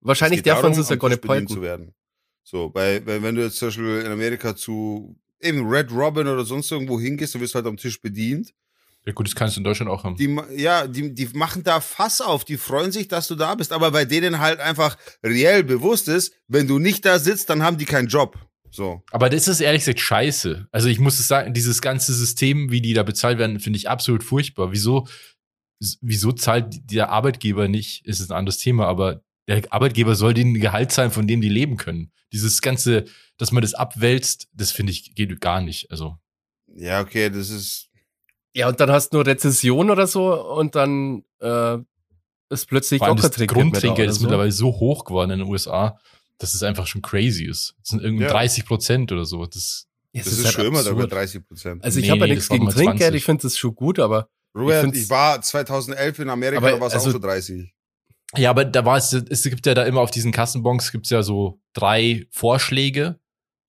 Wahrscheinlich darf man es ja gar nicht bedient palten. zu werden. So, bei, wenn, wenn du jetzt zum Beispiel in Amerika zu eben Red Robin oder sonst irgendwo hingehst, du wirst halt am Tisch bedient. ja gut, das kannst du in Deutschland auch haben. Die, ja, die, die machen da Fass auf, die freuen sich, dass du da bist, aber bei denen halt einfach reell bewusst ist, wenn du nicht da sitzt, dann haben die keinen Job. So. Aber das ist ehrlich gesagt scheiße. Also ich muss es sagen, dieses ganze System, wie die da bezahlt werden, finde ich absolut furchtbar. Wieso, wieso zahlt der Arbeitgeber nicht, ist ein anderes Thema, aber der Arbeitgeber soll denen ein Gehalt zahlen, von dem die leben können. Dieses ganze, dass man das abwälzt, das finde ich, geht gar nicht. Also, Ja, okay, das ist. Ja, und dann hast du nur Rezession oder so und dann äh, ist plötzlich auch das Trinkgeld Grundtrinkgeld ist so. mittlerweile so hoch geworden in den USA, dass es einfach schon crazy ist. Das sind irgendwie Ja. 30 Prozent oder so. Das, Es Das ist, halt schon immer absurd. über 30 Prozent. Also ich Nee, habe ja nee, nichts das gegen Trinkgeld, 20. ich finde das schon gut, aber Robert, find's- ich, war 2011 in Amerika, Aber da war es also- auch so 30. Ja, aber da war es, es gibt ja da immer auf diesen Kassenbons gibt's ja so drei Vorschläge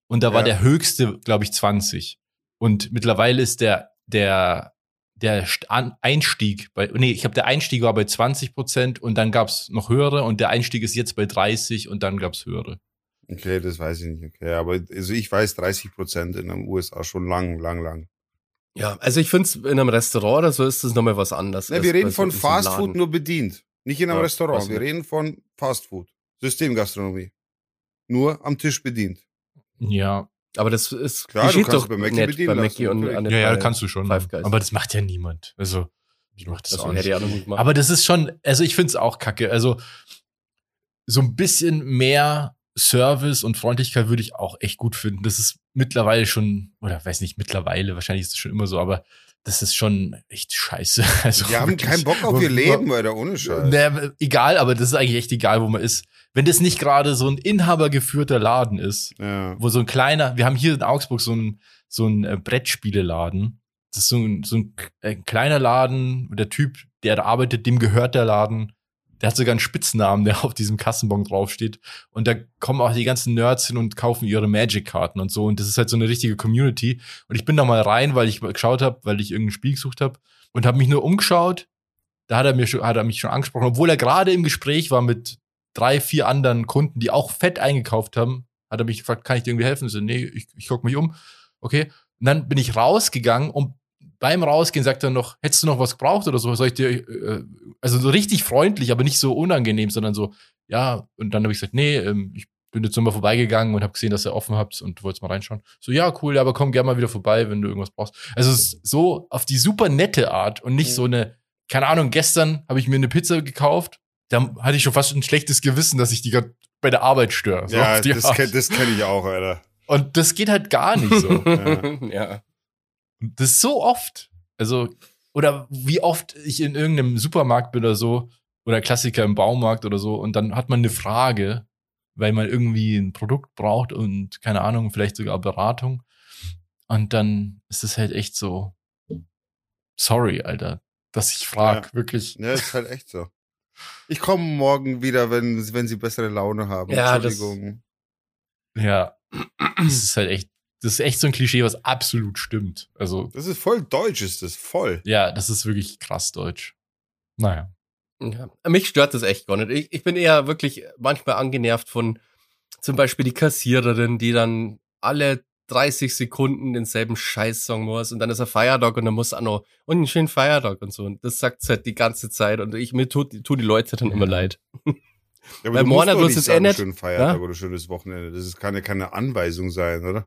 und da war Ja. der höchste, glaube ich, 20. Und mittlerweile ist der, der, der Einstieg bei, nee, ich glaube, der Einstieg war bei 20 Prozent und dann gab's noch höhere und der Einstieg ist jetzt bei 30 und dann gab's höhere. Okay, das weiß ich nicht. Okay, aber also ich weiß 30 Prozent in den USA schon lang, lang, lang. Ja, also ich finde es in einem Restaurant oder so ist das nochmal was anderes. Ne, als wir reden von diesem Fast Laden. Food nur bedient. Nicht in einem Ja, Restaurant. Wir nicht. reden von Fast Food. Systemgastronomie. Nur am Tisch bedient. Ja, Aber das ist Klar, du kannst doch bei Mackie bedienen bei Mackie und an ja, ja, kannst du schon. Aber das macht ja niemand. Also, ich mach das das auch nicht. gemacht. Aber das ist schon, also ich finde es auch kacke. Also so ein bisschen mehr Service und Freundlichkeit würde ich auch echt gut finden. Das ist mittlerweile schon, oder weiß nicht, mittlerweile, wahrscheinlich ist es schon immer so, aber das ist schon echt scheiße. Also Wir haben wirklich. keinen Bock auf ihr Leben, Alter, ohne Scheiß. Na, egal, aber das ist eigentlich echt egal, wo man ist. Wenn das nicht gerade so ein inhabergeführter Laden ist, Ja. wo so ein kleiner, wir haben hier in Augsburg so ein, so ein äh, Brettspieleladen. Das ist so ein, so ein, äh, kleiner Laden, der Typ, der da arbeitet, dem gehört der Laden. Der hat sogar einen Spitznamen, der auf diesem Kassenbon draufsteht. Und da kommen auch die ganzen Nerds hin und kaufen ihre Magic-Karten und so. Und das ist halt so eine richtige Community. Und ich bin da mal rein, weil ich geschaut habe, weil ich irgendein Spiel gesucht habe und habe mich nur umgeschaut. Da hat er, mir schon, hat er mich schon angesprochen, obwohl er gerade im Gespräch war mit drei, vier anderen Kunden, die auch fett eingekauft haben, hat er mich gefragt, kann ich dir irgendwie helfen? Ich so, nee, ich, ich guck mich um. Okay. Und dann bin ich rausgegangen und beim Rausgehen sagt er noch, hättest du noch was gebraucht oder so? Soll ich dir, äh, also so richtig freundlich, aber nicht so unangenehm, sondern so, ja. Und dann habe ich gesagt, nee, ähm, ich bin jetzt nochmal vorbeigegangen und habe gesehen, dass ihr offen habt und wolltest mal reinschauen. So, ja, cool, aber komm gerne mal wieder vorbei, wenn du irgendwas brauchst. Also es ist so auf die super nette Art und nicht Mhm. so eine, keine Ahnung, gestern habe ich mir eine Pizza gekauft, da hatte ich schon fast ein schlechtes Gewissen, dass ich die grad bei der Arbeit störe. So Ja, das, Art. kenn, das kenn ich auch, Alter. Und das geht halt gar nicht so. Ja. ja. Das ist so oft. Also, oder wie oft ich in irgendeinem Supermarkt bin oder so, oder Klassiker im Baumarkt oder so, und dann hat man eine Frage, weil man irgendwie ein Produkt braucht und keine Ahnung, vielleicht sogar Beratung. Und dann ist es halt echt so, sorry, Alter, dass ich frag, wirklich. Ja, ist halt echt so. Ich komme morgen wieder, wenn, wenn sie bessere Laune haben. Ja, das- Entschuldigung. Ja, das ist halt echt, das ist echt so ein Klischee, was absolut stimmt. Also, Das ist voll deutsch, ist das voll. ja, das ist wirklich krass deutsch. Naja. Ja. Mich stört das echt gar nicht. Ich, ich bin eher wirklich manchmal angenervt von zum Beispiel die Kassiererin, die dann alle 30 Sekunden denselben Scheiß sagen muss und dann ist er Feiertag und dann muss auch noch und einen schönen Feiertag und so. Und das sagt halt die ganze Zeit und ich mir tut, tut die Leute dann immer Ja. leid. Ja, aber Weil du morgen musst doch nicht das sagen, ändert- schönen Feiertag Ja? oder schönes Wochenende. Das ist, kann ja keine Anweisung sein, oder?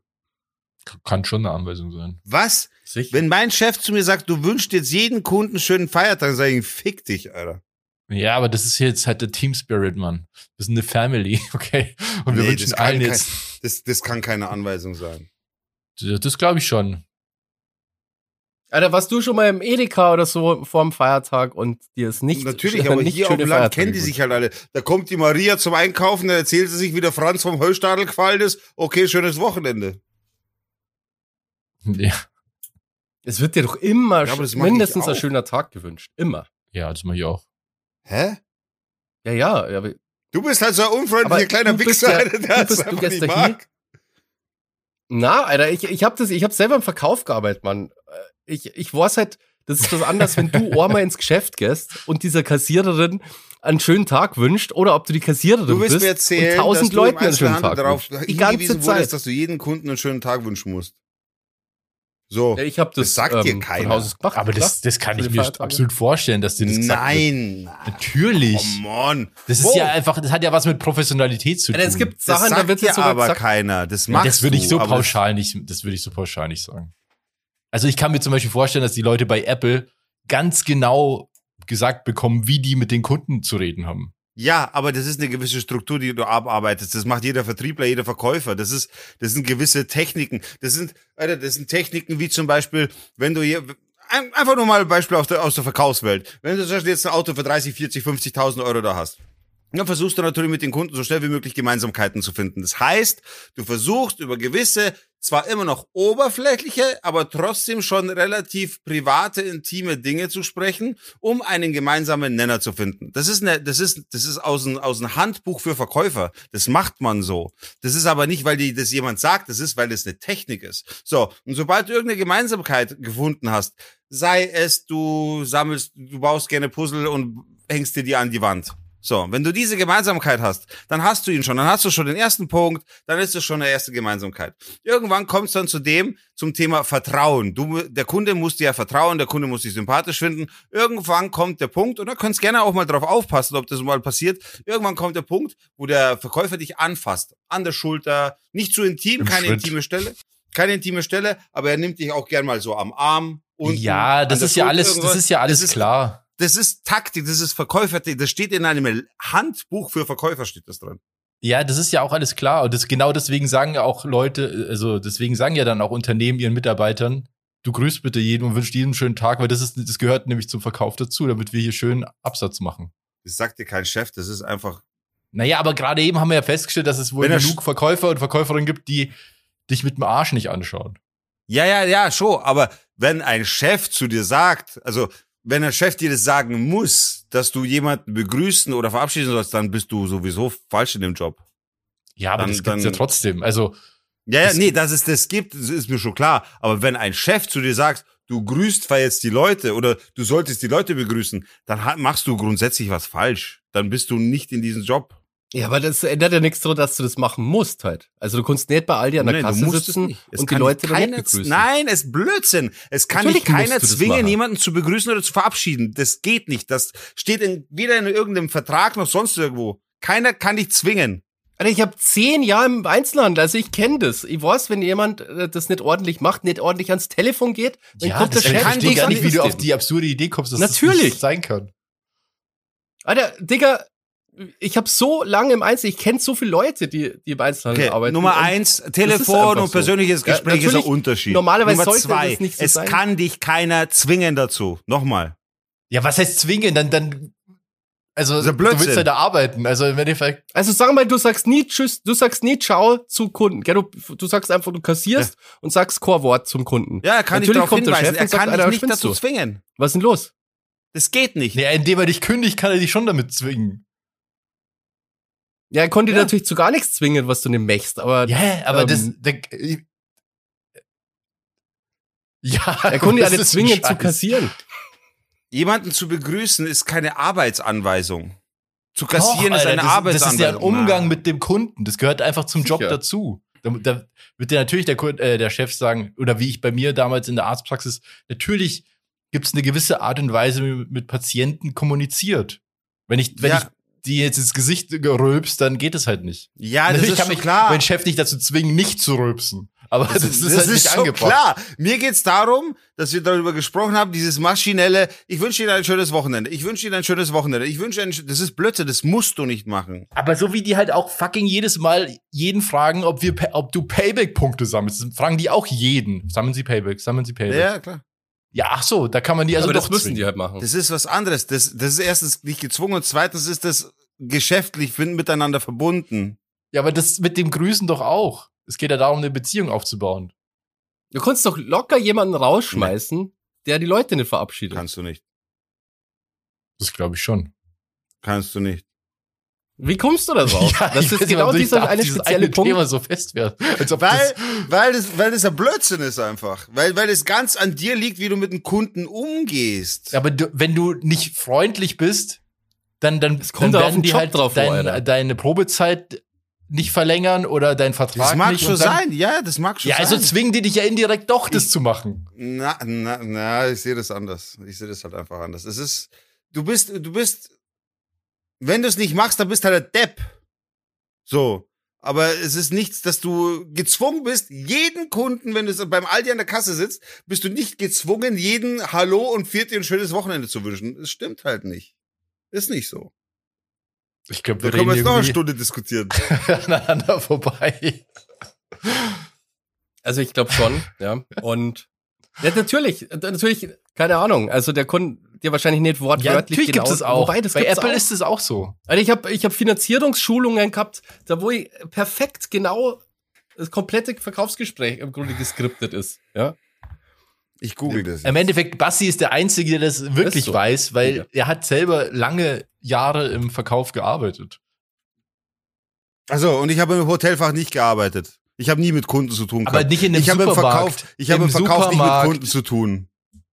Kann schon eine Anweisung sein. Was? Sicher. Wenn mein Chef zu mir sagt, du wünschst jetzt jeden Kunden einen schönen Feiertag, dann sage ich, fick dich, Alter. Ja, aber das ist jetzt halt der Team Spirit, Mann. Wir sind eine Family, okay? Und wir Nee, wünschen das kann allen kein- jetzt. Das, das kann keine Anweisung sein. Das, das glaube ich schon. Alter, warst du schon mal im Edeka oder so vor dem Feiertag und dir ist nicht Natürlich, aber nicht hier auf dem Land Feiertage kennen die sich halt alle. Da kommt die Maria zum Einkaufen, dann erzählt sie sich, wie der Franz vom Höllstadel gefallen ist. Okay, schönes Wochenende. Ja, Es wird dir doch immer Ja, mindestens ein schöner Tag gewünscht. Immer. ja das mache ich auch. Hä? Ja, ja. ja Du bist halt so ein unfreundlicher Aber kleiner Wichser, ja- der du das bist- du einfach gehst nicht hier. mag. Na, Alter, ich, ich hab das, ich selber im Verkauf gearbeitet, Mann. Äh, Ich, ich weiß halt, das ist was anderes, wenn du einmal ins Geschäft gehst und dieser Kassiererin einen schönen Tag wünscht oder ob du die Kassiererin Du willst bist mir erzählen, und tausend Leuten einen schönen Tag darauf wünscht. Die ganze hingewiesen wurdest, Zeit. dass du jeden Kunden einen schönen Tag wünschen musst. So. Ja, ich hab das, Das sagt dir ähm, keiner. von Haus aus gemacht. Aber das, das kann ich mir Feiertage. absolut vorstellen, dass dir das gesagt wird. Nein. Natürlich. Come on. Das ist Wo? ja einfach, das hat ja was mit Professionalität zu tun. Es gibt Das Sachen, sagt da wird dir sogar aber gesagt, keiner. Das Ja, machst das würde ich so pauschal nicht, das würde ich so pauschal nicht sagen. Also ich kann mir zum Beispiel vorstellen, dass die Leute bei Apple ganz genau gesagt bekommen, wie die mit den Kunden zu reden haben. Ja, aber das ist eine gewisse Struktur, die du abarbeitest. Das macht jeder Vertriebler, jeder Verkäufer. Das ist, das sind gewisse Techniken. Das sind, Alter, das sind Techniken wie zum Beispiel, wenn du hier, ein- einfach nur mal ein Beispiel aus der, aus der Verkaufswelt. Wenn du zum Beispiel jetzt ein Auto für 30, 40, 50.000 Euro da hast. Dann versuchst du natürlich mit den Kunden so schnell wie möglich Gemeinsamkeiten zu finden. Das heißt, du versuchst über gewisse, zwar immer noch oberflächliche, aber trotzdem schon relativ private, intime Dinge zu sprechen, um einen gemeinsamen Nenner zu finden. Das ist eine, das ist, das ist aus einem, aus einem Handbuch für Verkäufer. Das macht man so. Das ist aber nicht, weil die, das jemand sagt, das ist, weil das eine Technik ist. So. Und sobald du irgendeine Gemeinsamkeit gefunden hast, sei es, du sammelst, du baust gerne Puzzle und hängst dir die an die Wand. So, wenn du diese Gemeinsamkeit hast, dann hast du ihn schon, dann hast du schon den ersten Punkt, dann ist es schon eine erste Gemeinsamkeit. Irgendwann kommt es dann zu dem, zum Thema Vertrauen. Du, der Kunde muss dir ja vertrauen, der Kunde muss dich sympathisch finden. Irgendwann kommt der Punkt, und da könntest gerne auch mal drauf aufpassen, ob das mal passiert. Irgendwann kommt der Punkt, wo der Verkäufer dich anfasst. An der Schulter, nicht zu intim, Im keine Schritt. intime Stelle. Keine intime Stelle, aber er nimmt dich auch gern mal so am Arm. Unten, ja, das ist ja alles, das ist ja alles Das ist- klar. Das ist Taktik, das ist Verkäufer, das steht in einem Handbuch für Verkäufer steht das drin. Ja, das ist ja auch alles klar. Und das, genau deswegen sagen ja auch Leute, also deswegen sagen ja dann auch Unternehmen ihren Mitarbeitern, du grüßt bitte jeden und wünschst jedem einen schönen Tag, weil das ist, das gehört nämlich zum Verkauf dazu, damit wir hier schön Absatz machen. Das sagt dir kein Chef, das ist einfach. Naja, aber gerade eben haben wir ja festgestellt, dass es wohl genug Verkäufer und Verkäuferinnen gibt, die dich mit dem Arsch nicht anschauen. Ja, ja, ja, schon. Aber wenn ein Chef zu dir sagt, also wenn ein Chef dir das sagen muss, dass du jemanden begrüßen oder verabschieden sollst, dann bist du sowieso falsch in dem Job. Ja, aber Dann- das gibt's ja trotzdem. Also, Ja, ja, nee, dass es das gibt, das ist mir schon klar. Aber wenn ein Chef zu dir sagt, du grüßt jetzt die Leute oder du solltest die Leute begrüßen, dann machst du grundsätzlich was falsch. Dann bist du nicht in diesem Job. Ja, aber das ändert ja nichts daran, dass du das machen musst halt. Also du kannst nicht bei Aldi an der Nein, du Kasse sitzen und die kann Leute dann nicht begrüßen. Nein, es ist Blödsinn. Es kann Natürlich dich keiner zwingen, jemanden zu begrüßen oder zu verabschieden. Das geht nicht. Das steht in, weder in irgendeinem Vertrag noch sonst irgendwo. Keiner kann dich zwingen. Alter, ich habe zehn Jahre im Einzelhandel, also ich kenne das. Ich weiß, wenn jemand äh, das nicht ordentlich macht, nicht ordentlich ans Telefon geht, dann kommt der Chef verstehe ich gar nicht, wie du auf die absurde Idee kommst, dass Natürlich. das nicht sein kann. Alter, Digga, ich habe so lange im Einzel, ich kenne so viele Leute, die, die im Einzelhandel Okay, arbeiten. Nummer eins, Telefon und so. persönliches Ja, Gespräch ist ein Unterschied. normalerweise Nummer sollte zwei, das nicht so es sein. kann dich keiner zwingen dazu. Nochmal. Ja, was heißt zwingen? Dann, dann, also, ja du willst ja da arbeiten. Also, im Endeffekt, Also sag mal, du sagst nie Tschüss, du sagst nie Ciao zu Kunden. Gell, du, du sagst einfach, du kassierst und sagst Chorwort zum Kunden. Ja, er kann dich Natürlich darauf kommt der hinweisen. Chef Er sagt, kann Alter, dich nicht dazu du? zwingen. Was ist denn los? Das geht nicht. ja, indem er dich kündigt, kann er dich schon damit zwingen. Ja, er konnte Ja. dir natürlich zu gar nichts zwingen, was du nicht möchtest, aber Ja, aber Ähm, das, der, ja, er konnte ja das nicht ist zwingen zu kassieren. Jemanden zu begrüßen ist keine Arbeitsanweisung. Zu Doch, kassieren ist Alter, eine das, das Arbeitsanweisung. ist ja ein Umgang mit dem Kunden. Das gehört einfach zum Job Sicher. dazu. Da, da wird dir natürlich der, äh, der Chef sagen, oder wie ich bei mir damals in der Arztpraxis, natürlich gibt es eine gewisse Art und Weise, wie man mit Patienten kommuniziert. Wenn ich, wenn Ja. ich die jetzt ins Gesicht rülpst, dann geht es halt nicht. Ja, das natürlich ist kann mich klar. mein Chef nicht dazu zwingen, nicht zu rülpsen. Aber das, ist, das halt ist nicht angebracht. klar. Mir geht's darum, dass wir darüber gesprochen haben, dieses maschinelle, ich wünsche dir ein schönes Wochenende, ich wünsche dir ein schönes Wochenende, ich wünsche sch- das ist Blödsinn, das musst du nicht machen. Aber so wie die halt auch fucking jedes Mal jeden fragen, ob wir, ob du Payback-Punkte sammelst, fragen die auch jeden. Sammeln sie Payback, sammeln sie Payback. Ja, Ja, ach so, da kann man die also aber doch das müssen zwingen. die halt machen. Das ist was anderes. Das, das ist erstens nicht gezwungen und zweitens ist das geschäftlich miteinander verbunden. Ja, aber das mit dem Grüßen doch auch. Es geht ja darum, eine Beziehung aufzubauen. Du kannst doch locker jemanden rausschmeißen, der die Leute nicht verabschiedet. Kannst du nicht. Das glaube ich schon. Kannst du nicht. Wie kommst du da drauf? Ja, das ich ist genau nicht, dieser eine dieses spezielle eine Punkt. Thema so fest wird. Als ob Weil, das, weil, das, weil das ein Blödsinn ist einfach. Weil, weil es ganz an dir liegt, wie du mit dem Kunden umgehst. aber du, wenn du nicht freundlich bist, dann, dann, Es kommt dann werden den die Job halt drauf, dein, Alter. deine Probezeit nicht verlängern oder dein Vertrag Das mag nicht. schon dann, sein, ja, das mag schon Ja, also sein. zwingen die dich ja indirekt doch, das zu machen. Na, na, na, ich sehe das anders. Ich sehe das halt einfach anders. Es ist, du bist, du bist, wenn du es nicht machst, dann bist du halt der Depp. So. Aber es ist nichts, dass du gezwungen bist, jeden Kunden, wenn du beim Aldi an der Kasse sitzt, bist du nicht gezwungen, jeden Hallo und viert dir ein schönes Wochenende zu wünschen. Es stimmt halt nicht. Ist nicht so. Ich glaube, Da wir können wir jetzt noch eine Stunde diskutieren. aneinander vorbei. Also ich glaube schon, ja. Und ja, natürlich, natürlich, keine Ahnung. Also der Kunde dir wahrscheinlich nicht Ja, wortwörtlich natürlich genau. gibt es auch. Wobei, das Bei gibt's Apple auch. ist es auch so. Also ich habe ich hab Finanzierungsschulungen gehabt, da wo ich perfekt genau das komplette Verkaufsgespräch im Grunde geskriptet ist. Ja. Ich google das. Im Endeffekt, Basti ist der Einzige, der das wirklich so. weiß, weil Ja. er hat selber lange Jahre im Verkauf gearbeitet. Also, und ich habe im Hotelfach nicht gearbeitet. Ich habe nie mit Kunden zu tun Aber gehabt. nicht in einem ich habe im Supermarkt. Verkauf, ich habe im Im Verkauf nicht mit Supermarkt. Kunden zu tun.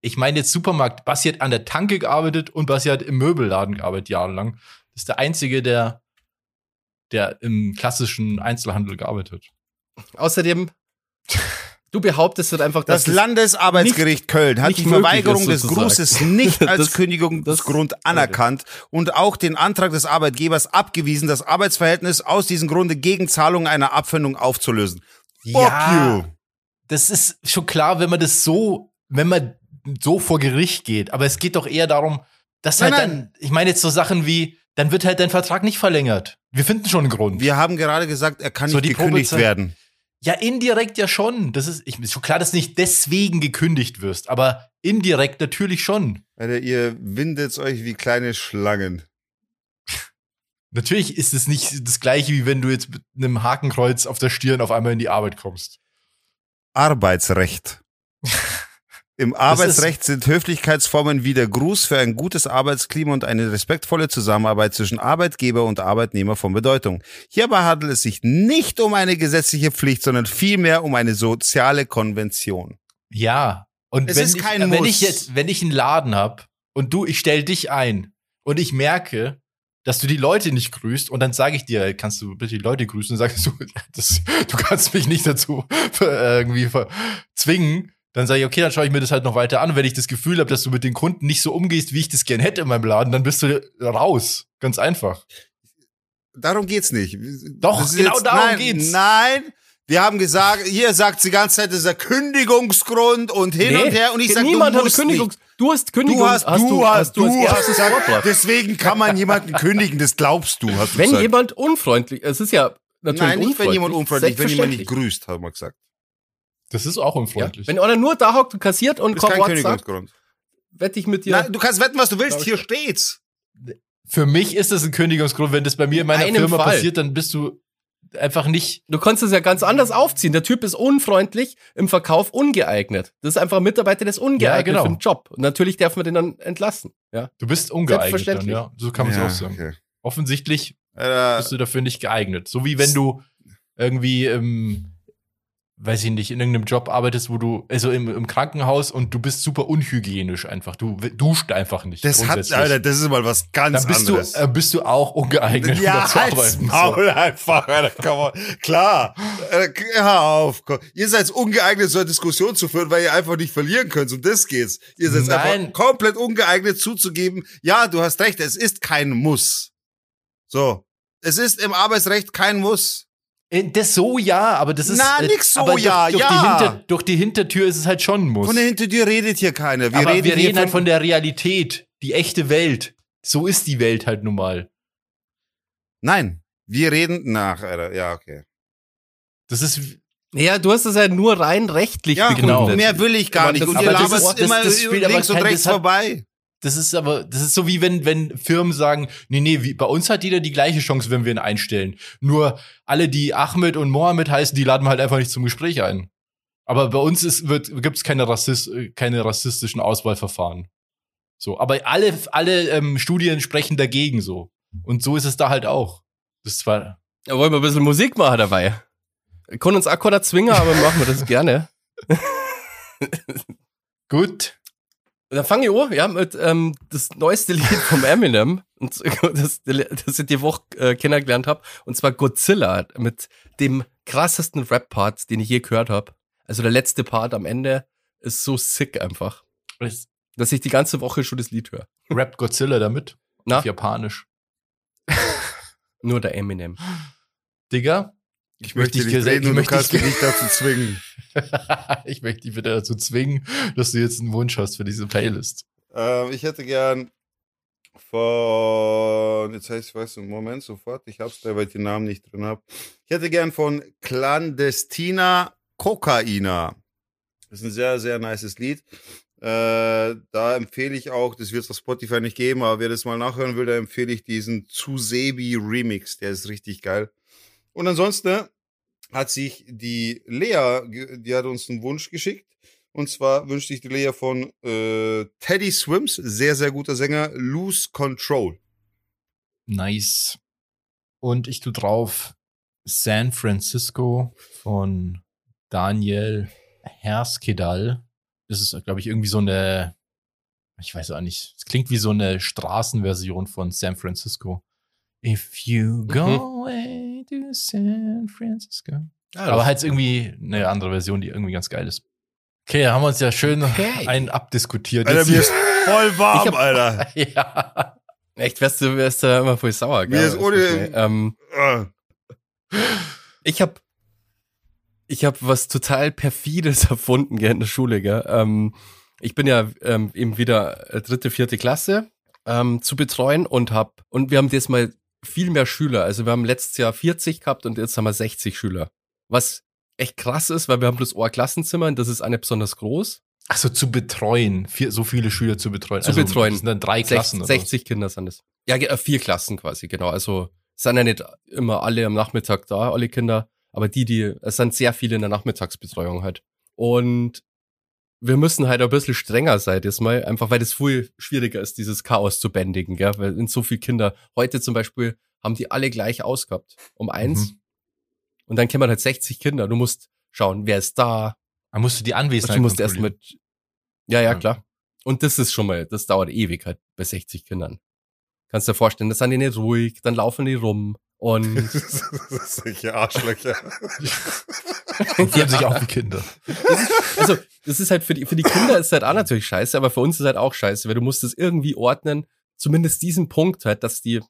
Ich meine jetzt Supermarkt. Basti hat an der Tanke gearbeitet und Basti hat im Möbelladen gearbeitet jahrelang. Das ist der Einzige, der, der im klassischen Einzelhandel gearbeitet hat. Außerdem, du behauptest halt einfach, dass Das Landesarbeitsgericht Köln hat nicht die Verweigerung ist, des. Grußes nicht als Das- Kündigungsgrund anerkannt und auch den Antrag des Arbeitgebers abgewiesen, das Arbeitsverhältnis aus diesem Grunde gegen Zahlung einer Abfindung aufzulösen. Fuck you. das ist schon klar, wenn man das so, wenn man so vor Gericht geht. Aber es geht doch eher darum, dass Nein, halt nein. dann, ich meine jetzt so Sachen wie, dann wird halt dein Vertrag nicht verlängert. Wir finden schon einen Grund. Wir haben gerade gesagt, er kann So, nicht die gekündigt Probezeit- werden. ja, indirekt ja schon. Das ist, ich, ist schon klar, dass du nicht deswegen gekündigt wirst, aber indirekt natürlich schon. Alter, ihr windet euch wie kleine Schlangen. Natürlich ist es nicht das gleiche, wie wenn du jetzt mit einem Hakenkreuz auf der Stirn auf einmal in die Arbeit kommst. Arbeitsrecht. Im Arbeitsrecht sind Höflichkeitsformen wie der Gruß für ein gutes Arbeitsklima und eine respektvolle Zusammenarbeit zwischen Arbeitgeber und Arbeitnehmer von Bedeutung. Hierbei handelt es sich nicht um eine gesetzliche Pflicht, sondern vielmehr um eine soziale Konvention. Ja. Und Es wenn, ist ich, kein wenn Muss. ich jetzt, wenn ich einen Laden hab und du, ich stell dich ein und ich merke, dass du die Leute nicht grüßt und dann sage ich dir, kannst du bitte die Leute grüßen und sagst du, das, du kannst mich nicht dazu äh, irgendwie zwingen. Dann sage ich, okay, dann schaue ich mir das halt noch weiter an. Und wenn ich das Gefühl habe, dass du mit den Kunden nicht so umgehst, wie ich das gern hätte in meinem Laden, dann bist du raus. Ganz einfach. Darum geht's nicht. Doch, genau darum nein, geht's. Nein, wir haben gesagt, hier sagt die ganze Zeit, das ist der Kündigungsgrund und hin und her und ich sage, du niemand hat eine musst Kündigung. nicht. Du hast Kündigung. Du hast, du hast, du hast erstes gesagt, deswegen kann man jemanden kündigen, das glaubst du, hast du Wenn gesagt. jemand unfreundlich, es ist ja natürlich Nein, nicht wenn jemand unfreundlich, wenn jemand nicht grüßt, haben wir gesagt. Das ist auch Ja, unfreundlich. wenn einer nur da hockt und kassiert und Das ist kein Kündigungsgrund. wette ich mit dir. Nein, du kannst wetten, was du willst, hier steht's. Für mich ist das ein Kündigungsgrund. Wenn das bei mir in meiner einem Firma Fall. passiert, dann bist du einfach nicht. Du kannst es ja ganz anders aufziehen. Der Typ ist unfreundlich, im Verkauf ungeeignet. Das ist einfach ein Mitarbeiter, der ist ungeeignet Ja, genau. für den Job. Und natürlich darf man den dann entlassen. Ja. Du bist ungeeignet. Dann, Selbstverständlich. ja, so kann man es Ja, auch sagen. okay. Offensichtlich Alter, bist du dafür nicht geeignet. So wie wenn du irgendwie im, weiß ich nicht, in irgendeinem Job arbeitest, wo du, also im, im Krankenhaus und du bist super unhygienisch einfach. Du duscht einfach nicht. das hat. Alter, das ist mal was ganz dann bist anderes. du, äh, bist du auch ungeeignet, um ja, zu halt's arbeiten. So. Maul einfach, Alter, komm on. Klar, äh, hör auf. Komm. Ihr seid ungeeignet, so eine Diskussion zu führen, weil ihr einfach nicht verlieren könnt. Um das geht's. Ihr seid einfach komplett ungeeignet zuzugeben, ja, du hast recht, es ist kein Muss. So. Es ist im Arbeitsrecht kein Muss. Äh, Das so ja, aber das ist. Na, äh, nix so aber ja, durch, durch, ja. Die Hinter, durch die Hintertür ist es halt schon ein Muss. Von der Hintertür redet hier keiner. Wir aber reden, wir hier reden halt von der Realität, die echte Welt. So ist die Welt halt nun mal. Nein, wir reden nach, Alter. Ja, okay. Das ist. Ja, du hast es ja nur rein rechtlich Ja, begründet. genau. mehr will ich gar nicht. das- Und ihr das labert das- immer das spielt aber links und rechts das hat- vorbei. Das ist aber, das ist so wie wenn, wenn Firmen sagen, nee, nee, wie, bei uns hat jeder die gleiche Chance, wenn wir ihn einstellen. Nur alle, die Ahmed und Mohammed heißen, die laden wir halt einfach nicht zum Gespräch ein. Aber bei uns ist, wird, gibt's keine, Rassist, keine rassistischen Auswahlverfahren. So, aber alle, alle ähm, Studien sprechen dagegen so. Und so ist es da halt auch. Das ist zwar, Ja, wollen wir ein bisschen Musik machen dabei? Können uns keiner zwingen, aber machen wir das gerne. gut. Dann fange ich an, ja, mit ähm, das neueste Lied vom Eminem, und das, das ich die Woche äh, kennengelernt habe, und zwar Godzilla mit dem krassesten Rap-Part, den ich je gehört habe. Also der letzte Part am Ende ist so sick einfach, Es dass ich die ganze Woche schon das Lied höre. rappt Godzilla damit. Na? Auf Japanisch. Nur der Eminem. Digga, Ich möchte dich reden ich und du möchte kannst mich nicht dazu zwingen. ich möchte dich bitte dazu zwingen, dass du jetzt einen Wunsch hast für diese Playlist. Ähm, ich hätte gern von, jetzt heißt ich weiß, Moment, sofort, ich hab's da, weil ich den Namen nicht drin hab. Ich hätte gern von Clandestina Kokaina. Das ist ein sehr, sehr nices Lied. Äh, da empfehle ich auch, das wird es auf Spotify nicht geben, aber wer das mal nachhören will, da empfehle ich diesen Zusebi Remix, der ist richtig geil. Und ansonsten hat sich die Lea, die hat uns einen Wunsch geschickt. Und zwar wünscht sich die Lea von äh, Teddy Swims, sehr, sehr guter Sänger, Lose Control. Nice. Und ich tu drauf San Francisco von Daniel Herskedal. Das ist, glaube ich, irgendwie so eine, ich weiß auch nicht, es klingt wie so eine Straßenversion von San Francisco. If you go away to San Francisco. Aber halt irgendwie eine andere Version, die irgendwie ganz geil ist. Okay, haben wir uns ja schön Okay. einen abdiskutiert. Alter, mir ist voll warm, Ich hab- Alter. ja. Echt, wärst du, wärst du immer voll sauer, gell? Mir ist ohne- Ähm, Ah. ich hab, ich hab was total perfides erfunden, gell, in der Schule, gell? Ähm, ich bin ja ähm, eben wieder äh, dritte, vierte Klasse ähm, zu betreuen und hab, und wir haben diesmal viel mehr Schüler. Also wir haben letztes Jahr 40 gehabt und jetzt haben wir 60 Schüler. Was echt krass ist, weil wir haben bloß ein Klassenzimmer und das ist eine besonders groß. Ach so, zu betreuen. Vier, so viele Schüler zu betreuen. Zu betreuen. Das sind dann drei Klassen. 60, oder was? 60 Kinder sind es. Ja, äh, vier Klassen quasi, genau. Also es sind ja nicht immer alle am Nachmittag da, alle Kinder, aber die, die, es sind sehr viele in der Nachmittagsbetreuung halt. Und wir müssen halt ein bisschen strenger sein diesmal, einfach weil es viel schwieriger ist, dieses Chaos zu bändigen, gell? Weil sind so viele Kinder. Heute zum Beispiel haben die alle gleich ausgehabt. Um eins. Mhm. Und dann kämen halt 60 Kinder. Du musst schauen, wer ist da. Man musste die Anwesenheit Du musst erst mit. Ja, ja, Ja. klar. Und das ist schon mal, das dauert ewig halt bei 60 Kindern. Kannst dir vorstellen, das sind die nicht ruhig, dann laufen die rum. Und Solche Arschlöcher. Und fühlen sich auch wie Kinder. also, das ist halt für die, für die Kinder ist halt auch natürlich scheiße, aber für uns ist halt auch scheiße, weil du musst es irgendwie ordnen, zumindest diesen Punkt halt, dass die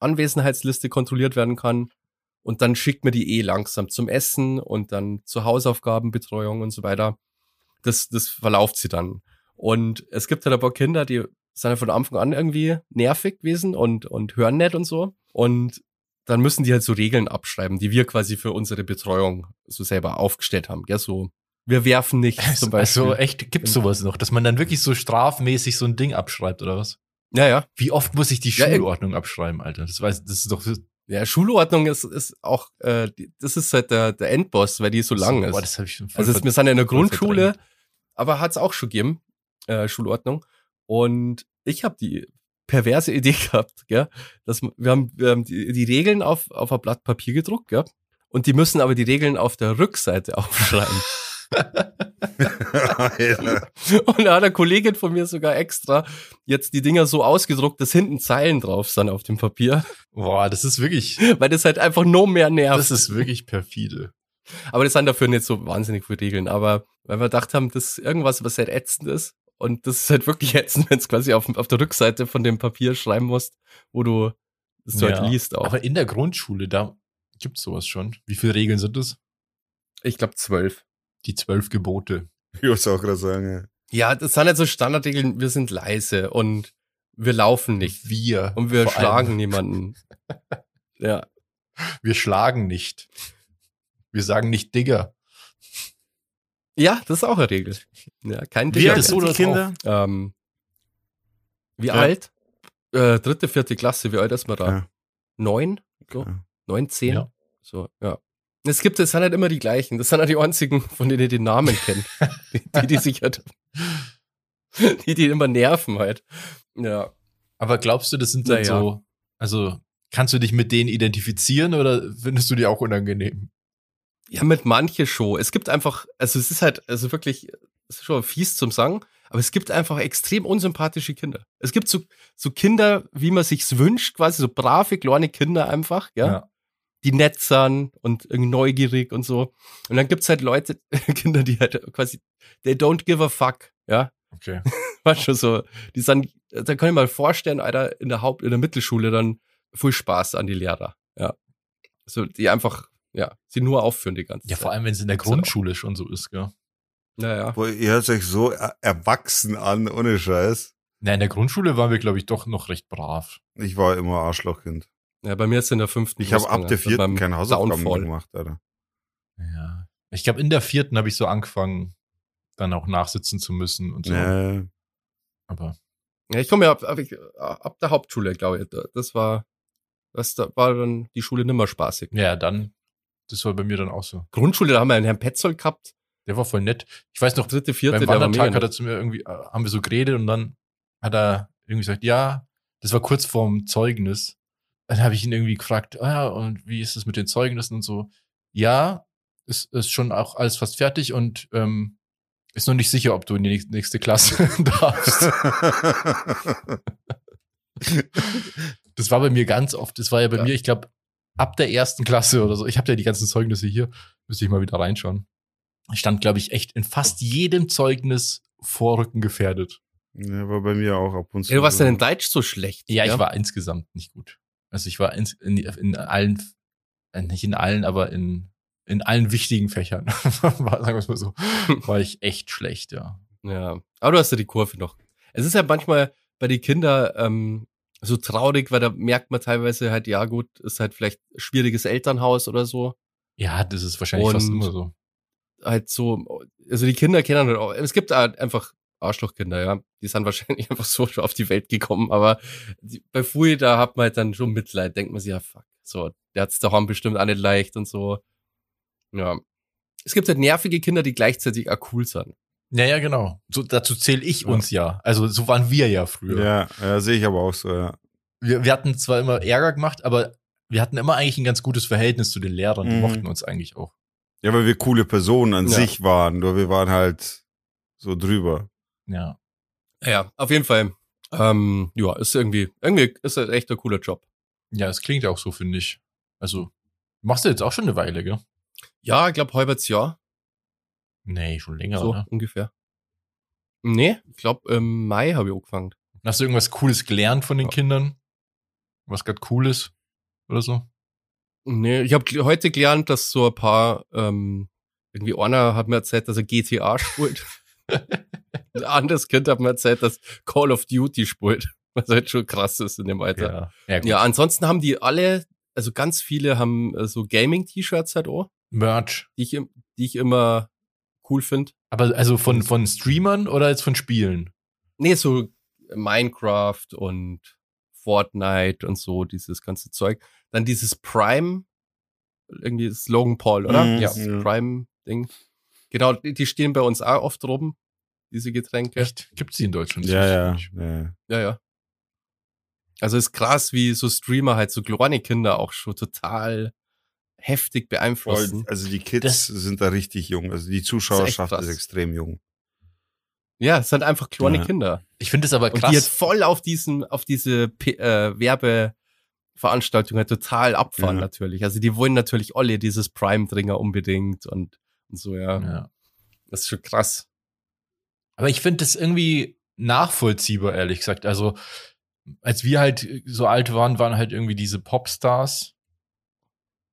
Anwesenheitsliste kontrolliert werden kann. Und dann schickt man die eh langsam zum Essen und dann zur Hausaufgabenbetreuung und so weiter. Das, das verlauft sie dann. Und es gibt halt ein paar Kinder, die sind halt von Anfang an irgendwie nervig gewesen und, und hören nicht und so. Und dann müssen die halt so Regeln abschreiben, die wir quasi für unsere Betreuung so selber aufgestellt haben. Ja, so, wir werfen nicht zum Beispiel. Also echt, gibt's sowas noch, dass man dann wirklich so strafmäßig so ein Ding abschreibt oder was? ja, ja. Wie oft muss ich die Ja, Schulordnung abschreiben, Alter? Das weiß, das ist doch Ja, Schulordnung ist, ist auch, äh, das ist halt der, der Endboss, weil die so lang ist. Boah, das hab ich schon voll also wir sind ja in der Grundschule, verdrängt. aber hat's auch schon gegeben, äh, Schulordnung. Und ich habe die perverse Idee gehabt, gell, dass wir haben, wir haben die, die Regeln auf, auf ein Blatt Papier gedruckt, gell, und die müssen aber die Regeln auf der Rückseite aufschreiben. Und da hat eine Kollegin von mir sogar extra jetzt die Dinger so ausgedruckt, dass hinten Zeilen drauf sind auf dem Papier, Boah, das ist wirklich, weil das halt einfach noch mehr nervt. das ist wirklich perfide. Aber das sind dafür nicht so wahnsinnig viele Regeln. Aber weil wir gedacht haben, das ist irgendwas, was halt ätzend ist. Und das ist halt wirklich ätzend, wenn es quasi auf, auf der Rückseite von dem Papier schreiben musst, wo du das du Ja, halt liest auch. Aber in der Grundschule, da Gibt's sowas schon? Wie viele Regeln sind es? Ich glaube zwölf. Die zwölf Gebote. Ich muss auch gerade sagen, Ja, das sind halt so Standardregeln, wir sind leise und wir laufen nicht. Wir. Und wir vor allem. schlagen niemanden. Ja. Wir schlagen nicht. Wir sagen nicht Digger. Ja, das ist auch eine Regel. Ja, kein Wie alt mehr. die Kinder? Ähm, wie Ja. alt? Äh, dritte, vierte Klasse, wie alt ist man da? Ja. Neun? So? Ja. Neun, zehn? Ja. So, ja. Es gibt, es sind halt immer die gleichen. Das sind halt die einzigen, von denen ich den Namen kenne. die, die, die sich halt, die, die immer nerven halt. Ja. Aber glaubst du, das sind dann Naja. so, also kannst du dich mit denen identifizieren oder findest du die auch unangenehm? Ja, mit manche schon. Es gibt einfach, also es ist halt, also wirklich, es ist schon fies zum Sagen, aber es gibt einfach extrem unsympathische Kinder. Es gibt so, so Kinder, wie man sich's wünscht, quasi so brave, kleine Kinder einfach, ja, die nett sind und irgendwie neugierig und so. Und dann gibt's halt Leute, Kinder, die halt quasi, they don't give a fuck, ja. Okay. War schon so, die sind, da kann ich mal vorstellen, Alter, in der Haupt-, in der Mittelschule dann viel Spaß an die Lehrer, ja. So, die einfach, ja, sie nur aufführen die ganze Ja, Zeit. vor allem, wenn es in der Gibt's auch. Grundschule schon so ist, gell? Naja. Boah, ihr hört euch so er- erwachsen an, ohne Scheiß. Na, in der Grundschule waren wir, glaube ich, doch noch recht brav. Ich war immer Arschlochkind. Ja, bei mir ist in der fünften. Ich habe ab der mit vierten keine Hausaufgaben mehr Downfall. gemacht, Alter. Ja. Ich glaube, in der vierten habe ich so angefangen, dann auch nachsitzen zu müssen und so. Nee. Aber Ja, ich komme ja ab, ab, ab der Hauptschule, glaube ich. Da- Das war, das da war dann die Schule nimmer spaßig. ja, dann, das war bei mir dann auch so. Grundschule, da haben wir einen Herrn Petzold gehabt. Der war voll nett. Ich weiß noch, Dritte, vierte, beim Wandertag hat er zu mir irgendwie, äh, haben wir so geredet und dann hat er irgendwie gesagt, ja, das war kurz vorm Zeugnis. Dann habe ich ihn irgendwie gefragt, ah ja, und wie ist es mit den Zeugnissen und so? Ja, ist, ist schon auch alles fast fertig und ähm, ist noch nicht sicher, ob du in die nächste- nächste Klasse darfst. Das war bei mir ganz oft. Das war ja bei Ja. mir, ich glaube, ab der ersten Klasse oder so. Ich habe ja die ganzen Zeugnisse hier. Müsste ich mal wieder reinschauen. Ich stand, glaube ich, echt in fast jedem Zeugnis Vorrücken gefährdet. ja, war bei mir auch ab und zu. Ja, du warst denn in Deutsch so schlecht? Ja, ich war insgesamt nicht gut. Also ich war ins, in, in allen, äh, nicht in allen, aber in, in allen wichtigen Fächern, war, sagen wir es mal so, war ich echt schlecht, ja. Ja, aber du hast ja die Kurve noch. Es ist ja manchmal bei den Kindern ähm, so traurig, weil da merkt man teilweise halt, ja gut, ist halt vielleicht schwieriges Elternhaus oder so. Ja, das ist wahrscheinlich fast Und- immer so. Halt so, also die Kinder kennen halt auch, es gibt halt einfach Arschlochkinder, ja. Die sind wahrscheinlich einfach so schon auf die Welt gekommen, aber die, bei Fui, da hat man halt dann schon Mitleid, denkt man sich, ja fuck, so, der hat's daheim bestimmt auch nicht leicht und so. Ja. Es gibt halt nervige Kinder, die gleichzeitig auch cool sind. Ja, ja, genau. So, dazu zähle ich Ja. uns ja. Also so waren wir ja früher. Ja, ja sehe ich aber auch so, ja. Wir, wir hatten zwar immer Ärger gemacht, aber wir hatten immer eigentlich ein ganz gutes Verhältnis zu den Lehrern. Die Mhm. mochten uns eigentlich auch. Ja, weil wir coole Personen an Ja. sich waren, nur wir waren halt so drüber. Ja. Ja, auf jeden Fall. Ähm, ja, ist irgendwie, irgendwie ist das echt ein cooler Job. Ja, es klingt auch so, finde ich. Also, machst du jetzt auch schon eine Weile, gell? Ja, ich glaube, halbes Jahr, Nee, schon länger, so oder? ungefähr. Nee, ich glaube, im Mai habe ich angefangen. Hast du irgendwas Cooles gelernt von den Ja. Kindern? Was gerade cool ist? Oder so? Nee, ich habe heute gelernt, dass so ein paar, ähm, irgendwie einer hat mir erzählt, dass er GTA spielt. ein anderes Kind hat mir erzählt, dass Call of Duty spielt. Was halt schon krass ist in dem Alter. Ja. Ja. Ja, ansonsten haben die alle, also ganz viele haben äh, so Gaming-T-Shirts halt auch, Merch. die ich, die ich immer cool finde. Aber also von, von Streamern oder jetzt von Spielen? Nee, so Minecraft und Fortnite und so, dieses ganze Zeug. Dann dieses Prime, irgendwie das Logan Paul, oder? Mhm, ja, ja. Prime-Ding. Genau, die, stehen bei uns auch oft rum, diese Getränke. Echt? Gibt's die in Deutschland? Ja, ja, ja. Ja, ja. Also ist krass, wie so Streamer halt so kleine Kinder auch schon total heftig Voll, beeinflussen. Also die Kids Das- sind da richtig jung. Also die Zuschauerschaft krass. ist, extrem jung. Ja, es sind einfach kleine Ja. Kinder. Ich finde es aber Und die krass. voll auf diesen, auf diese P äh, Werbeveranstaltung halt total abfahren Ja. natürlich. Also die wollen natürlich alle dieses Prime-Dringer unbedingt und, und so, ja. ja. Das ist schon krass. Aber ich finde das irgendwie nachvollziehbar, ehrlich gesagt. Also, als wir halt so alt waren, waren halt irgendwie diese Popstars.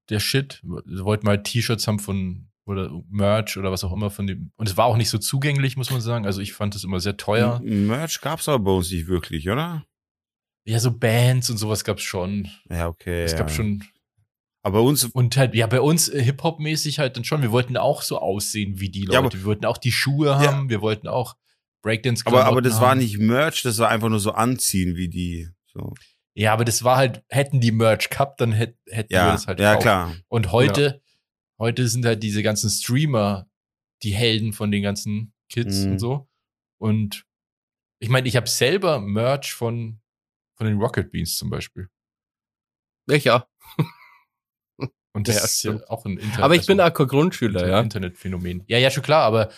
Der Shit. Wir wollten mal T-Shirts haben von oder Merch oder was auch immer von dem. Und es war auch nicht so zugänglich, muss man sagen. Also ich fand es immer sehr teuer. Merch gab's aber bei uns nicht wirklich, oder? Ja, so Bands und sowas gab's schon. Ja, okay. Es ja. gab schon. Aber uns, Und halt, ja, bei uns äh, Hip-Hop-mäßig halt dann schon. Wir wollten auch so aussehen wie die Leute. Ja, wir wollten auch die Schuhe Ja. haben. Wir wollten auch breakdance aber, aber das haben. war nicht Merch, das war einfach nur so anziehen wie die. So. Ja, aber das war halt, hätten die Merch gehabt, dann hätt, hätten wir Ja, das halt ja auch. klar. Und heute, heute sind halt diese ganzen Streamer die Helden von den ganzen Kids Mhm. und so. Und ich meine, ich habe selber Merch von, von den Rocket Beans zum Beispiel. Ja. Und das Ja, ist ja auch ein Internet. Aber ich bin also, auch kein Grundschüler, ein ja. Internetphänomen. Ja, ja, schon klar, aber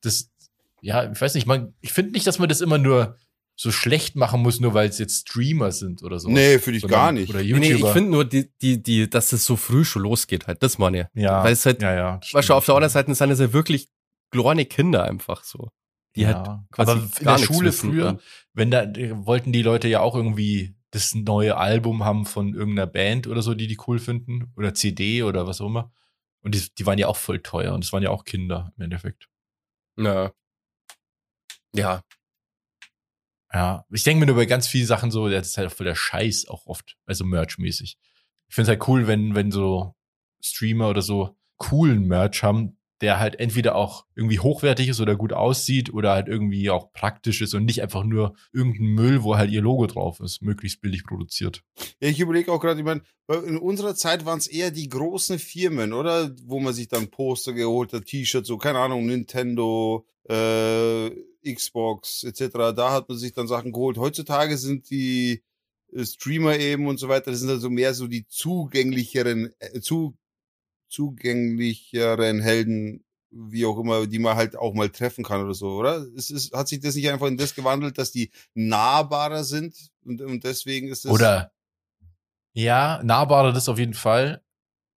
das, ja, ich weiß nicht, man, ich finde nicht, dass man das immer nur so schlecht machen muss, nur weil es jetzt Streamer sind oder so. Nee, finde ich Sondern- gar nicht. Oder Nee, YouTuber. nee, ich finde nur, die, die, die, dass es so früh schon losgeht halt. Das meine ich. ja, weil es halt- ja, ja. Weißt du, auf der anderen Seite sind es ja wirklich kleine Kinder einfach so. Die ja. halt quasi aber in gar der Schule wissen früher, und- wenn da wollten die Leute ja auch irgendwie das neue Album haben von irgendeiner Band oder so, die die cool finden oder CD oder was auch immer. Und die, die waren ja auch voll teuer und es waren ja auch Kinder im Endeffekt. Ja. Ja. Ja, ich denke mir nur bei ganz vielen Sachen so, das ist halt voll der Scheiß auch oft, also Merch-mäßig. Ich finde es halt cool, wenn, wenn so Streamer oder so coolen Merch haben, der halt entweder auch irgendwie hochwertig ist oder gut aussieht oder halt irgendwie auch praktisch ist und nicht einfach nur irgendein Müll, wo halt ihr Logo drauf ist, möglichst billig produziert. Ja, ich überlege auch gerade, ich meine, in unserer Zeit waren es eher die großen Firmen, oder? Wo man sich dann Poster geholt hat, T-Shirts, so, keine Ahnung, Nintendo, äh, Xbox, etc. Da hat man sich dann Sachen geholt. Heutzutage sind die äh, Streamer eben und so weiter, das sind also mehr so die zugänglicheren, äh, zu, zugänglicheren Helden, wie auch immer, die man halt auch mal treffen kann oder so, oder? Es ist, hat sich das nicht einfach in das gewandelt, dass die nahbarer sind und, und deswegen ist es. Oder ja, nahbarer das auf jeden Fall,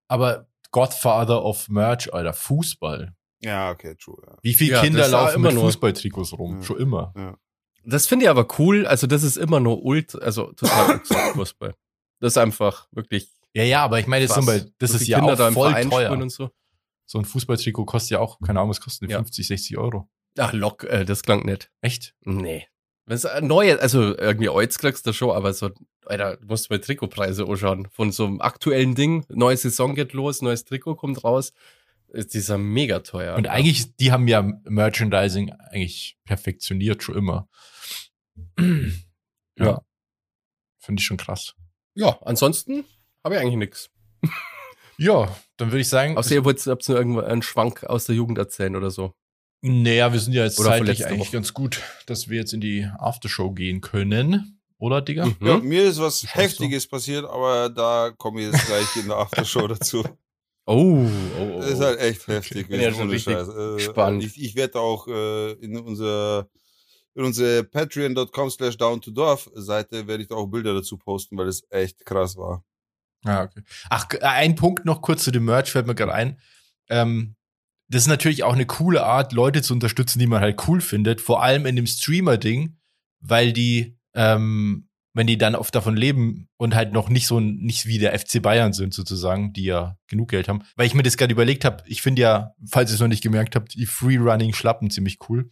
aber Godfather of Merch, Alter, Fußball. Ja, okay, true. Ja. Wie viele Ja, Kinder das laufen immer mit nur- Fußballtrikots rum? Ja. Schon immer. Das finde ich aber cool. Also, das ist immer nur ultra, also total Fußball. Das ist einfach wirklich. Ja, ja, aber ich meine, zum Beispiel, das So ist ja Kinder auch da im voll Verein teuer. spielen und so. So ein Fußballtrikot kostet ja auch, keine Ahnung, was kostet? Ja. 50, 60 Euro. Ach, lock, äh, das klang nicht. Echt? Nee. Das ist ein neues, also irgendwie Oiz kriegst du schon, aber so, Alter, du musst mal Trikotpreise anschauen. Von so einem aktuellen Ding, neue Saison geht los, neues Trikot kommt raus. Ist dieser mega teuer. Und eigentlich, die haben ja Merchandising eigentlich perfektioniert schon immer. ja. Ja. Finde ich schon krass. Ja, ansonsten habe ich eigentlich nichts. Ja, dann würde ich sagen, Außer ihr wollt habt nur irgendwo einen Schwank aus der Jugend erzählen oder so. naja, wir sind ja jetzt Oder zeitlich eigentlich Woche. ganz gut, dass wir jetzt in die Aftershow gehen können. Oder, Digga? Mhm. Ja, mir ist was Heftiges passiert, aber da komme ich jetzt gleich in der Aftershow dazu. Oh, oh, oh. Das ist halt echt heftig. Bin ja schon ohne richtig Scheiß. Äh, gespannt. Ich, ich werde auch äh, in unser in unsere patreon.com slash down to dorf Seite werde ich da auch Bilder dazu posten, weil es echt krass war. Ah, okay. Ach, g- ein Punkt noch kurz zu dem Merch, fällt mir gerade ein. Ähm, das ist natürlich auch eine coole Art, Leute zu unterstützen, die man halt cool findet, vor allem in dem Streamer-Ding, weil die, ähm, wenn die dann oft davon leben und halt noch nicht so ein- nicht wie der FC Bayern sind, sozusagen, die ja genug Geld haben. Weil ich mir das gerade überlegt habe, ich finde ja, falls ihr es noch nicht gemerkt habt, die Free-Running-Schlappen ziemlich cool.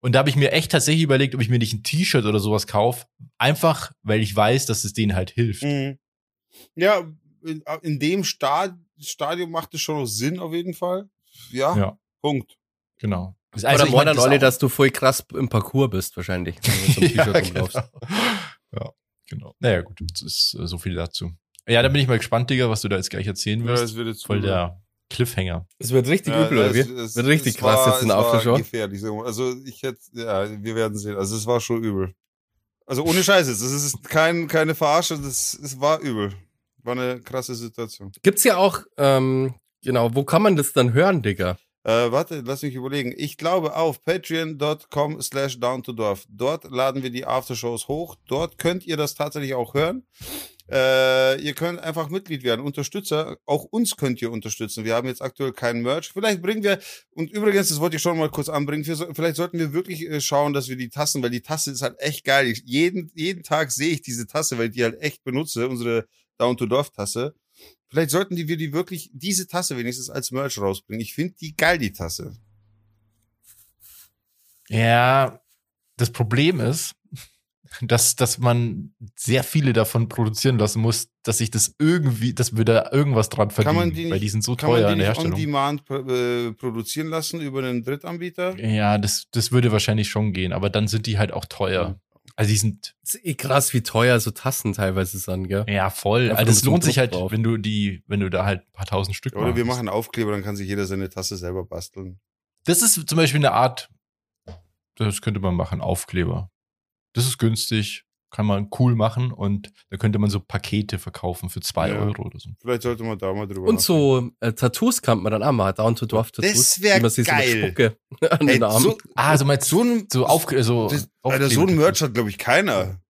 Und da habe ich mir echt tatsächlich überlegt, ob ich mir nicht ein T-Shirt oder sowas kaufe, einfach weil ich weiß, dass es denen halt hilft. Ja, in, in dem Stad Stadium macht es schon noch Sinn auf jeden Fall. Ja, Ja. Punkt. Genau. Also, Oder ich meinen mein, alle, auch- dass du voll krass im Parcours bist, wahrscheinlich. Wenn du einem ja, T-Shirt genau. rumlaufst. ja, genau. Naja, gut, das ist äh, so viel dazu. Ja, da bin ich mal gespannt, Digga, was du da jetzt gleich erzählen Ja, wirst. es wird jetzt Voll der Cliffhanger. Es wird richtig Ja, übel, oder es- wie? es- Wird richtig es krass war- jetzt in der Aftershow. gefährlich. Also ich hätte, ja, wir werden sehen. Also es war schon übel. Also ohne Scheiße, das ist kein, keine Verarsche, das, es war übel. War eine krasse Situation. Gibt's ja auch, ähm, genau, wo kann man das dann hören, Digga? Äh, warte, lass mich überlegen. Ich glaube auf patreon.com slash down to dorf. Dort laden wir die Aftershows hoch. Dort könnt ihr das tatsächlich auch hören. Äh, ihr könnt einfach Mitglied werden, Unterstützer. Auch uns könnt ihr unterstützen. Wir haben jetzt aktuell keinen Merch. Vielleicht bringen wir, und übrigens, das wollte ich schon mal kurz anbringen, vielleicht sollten wir wirklich äh, schauen, dass wir die Tassen, weil die Tasse ist halt echt geil. Ich, jeden, jeden Tag sehe ich diese Tasse, weil ich die halt echt benutze, unsere Down to Dorf Tasse. Vielleicht sollten die wir die wirklich, diese Tasse wenigstens als Merch rausbringen. Ich finde die geil, die Tasse. Ja, das Problem ist, dass, dass man sehr viele davon produzieren lassen muss, dass sich das irgendwie, dass wir da irgendwas dran verdienen, Kann man die nicht, weil die sind so kann teuer man in die der nicht on Herstellung. demand äh, produzieren lassen über einen Drittanbieter? Ja, das, das würde wahrscheinlich schon gehen, aber dann sind die halt auch teuer. Also die sind eh krass, wie teuer so Tassen teilweise sind, gell? ja voll. Einfach Also das lohnt sich halt, drauf. wenn du die, wenn du da halt ein paar tausend Stück Oder wir machst. machen Aufkleber, dann kann sich jeder seine Tasse selber basteln. Das ist zum Beispiel eine Art, das könnte man machen, Aufkleber. Das ist günstig, kann man cool machen und da könnte man so Pakete verkaufen für zwei Ja. Euro oder so. Vielleicht sollte man da mal drüber Und so äh, Tattoos kann man dann auch mal, Down to Dwarf Tattoos. Das wär wie man sie geil. So an Ey, den Armen. so, Ah, also meinst so ein, so auf, so das, Alter, so ein Merch hat, glaube ich, keiner.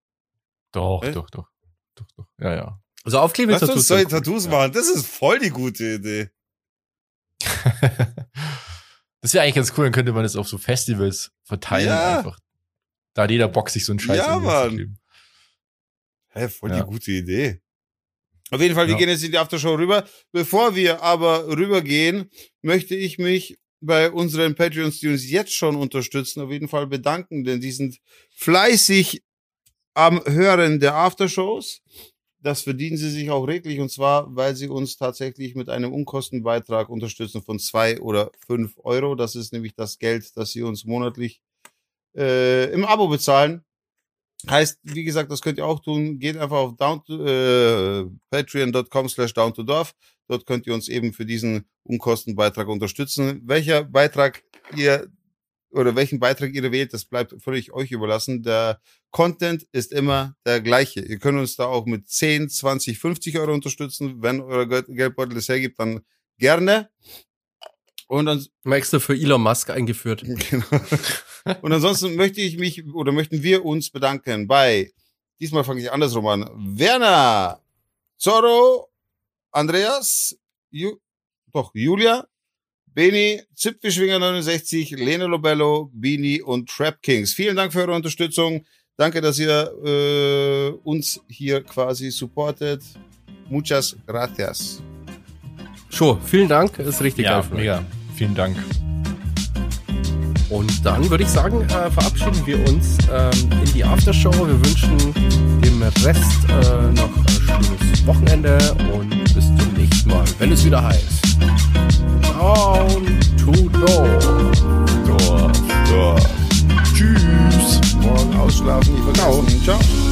Doch, doch, doch, doch, doch. Ja, ja. also Aufkleber Lass uns Tattoos. cool. Tattoos machen. Das ist voll die gute Idee. das wäre eigentlich ganz cool, dann könnte man das auf so Festivals verteilen Ja. einfach. Da hat jeder Bock, sich so einen Scheiß Ja, Mann. Hä, voll Ja. die gute Idee. Auf jeden Fall, wir Ja. gehen jetzt in die Aftershow rüber. Bevor wir aber rübergehen, möchte ich mich bei unseren Patreons, die uns jetzt schon unterstützen, auf jeden Fall bedanken, denn die sind fleißig am Hören der Aftershows. Das verdienen sie sich auch reglich und zwar, weil sie uns tatsächlich mit einem Unkostenbeitrag unterstützen von zwei oder fünf Euro. Das ist nämlich das Geld, das sie uns monatlich äh, im Abo bezahlen. Heißt, wie gesagt, das könnt ihr auch tun. Geht einfach auf äh, patreon.com slash down to dorf. Dort könnt ihr uns eben für diesen Unkostenbeitrag unterstützen. Welcher Beitrag ihr oder welchen Beitrag ihr wählt, das bleibt völlig euch überlassen. Der Content ist immer der gleiche. Ihr könnt uns da auch mit 10, 20, 50 Euro unterstützen. Wenn euer Geld- Geldbeutel es hergibt, dann gerne. Und dann Mal extra für Elon Musk eingeführt. Genau. Und ansonsten möchte ich mich oder möchten wir uns bedanken bei, diesmal fange ich andersrum an, Werner, Zorro, Andreas, Ju, doch, Julia, Beni, Zipfischwinger 69, Lene Lobello, Bini und Trap Kings. Vielen Dank für eure Unterstützung. Danke, dass ihr äh, uns hier quasi supportet. Muchas gracias. Schon, vielen Dank, ist richtig Ja, euch. mega. Vielen Dank. Und dann würde ich sagen, äh, verabschieden wir uns ähm, in die Aftershow. Wir wünschen dem Rest äh, noch ein schönes Wochenende und bis zum nächsten Mal, wenn es wieder heißt. Down to door. Dorf, Dorf. Tschüss. Morgen ausschlafen, nicht vergessen. Ciao.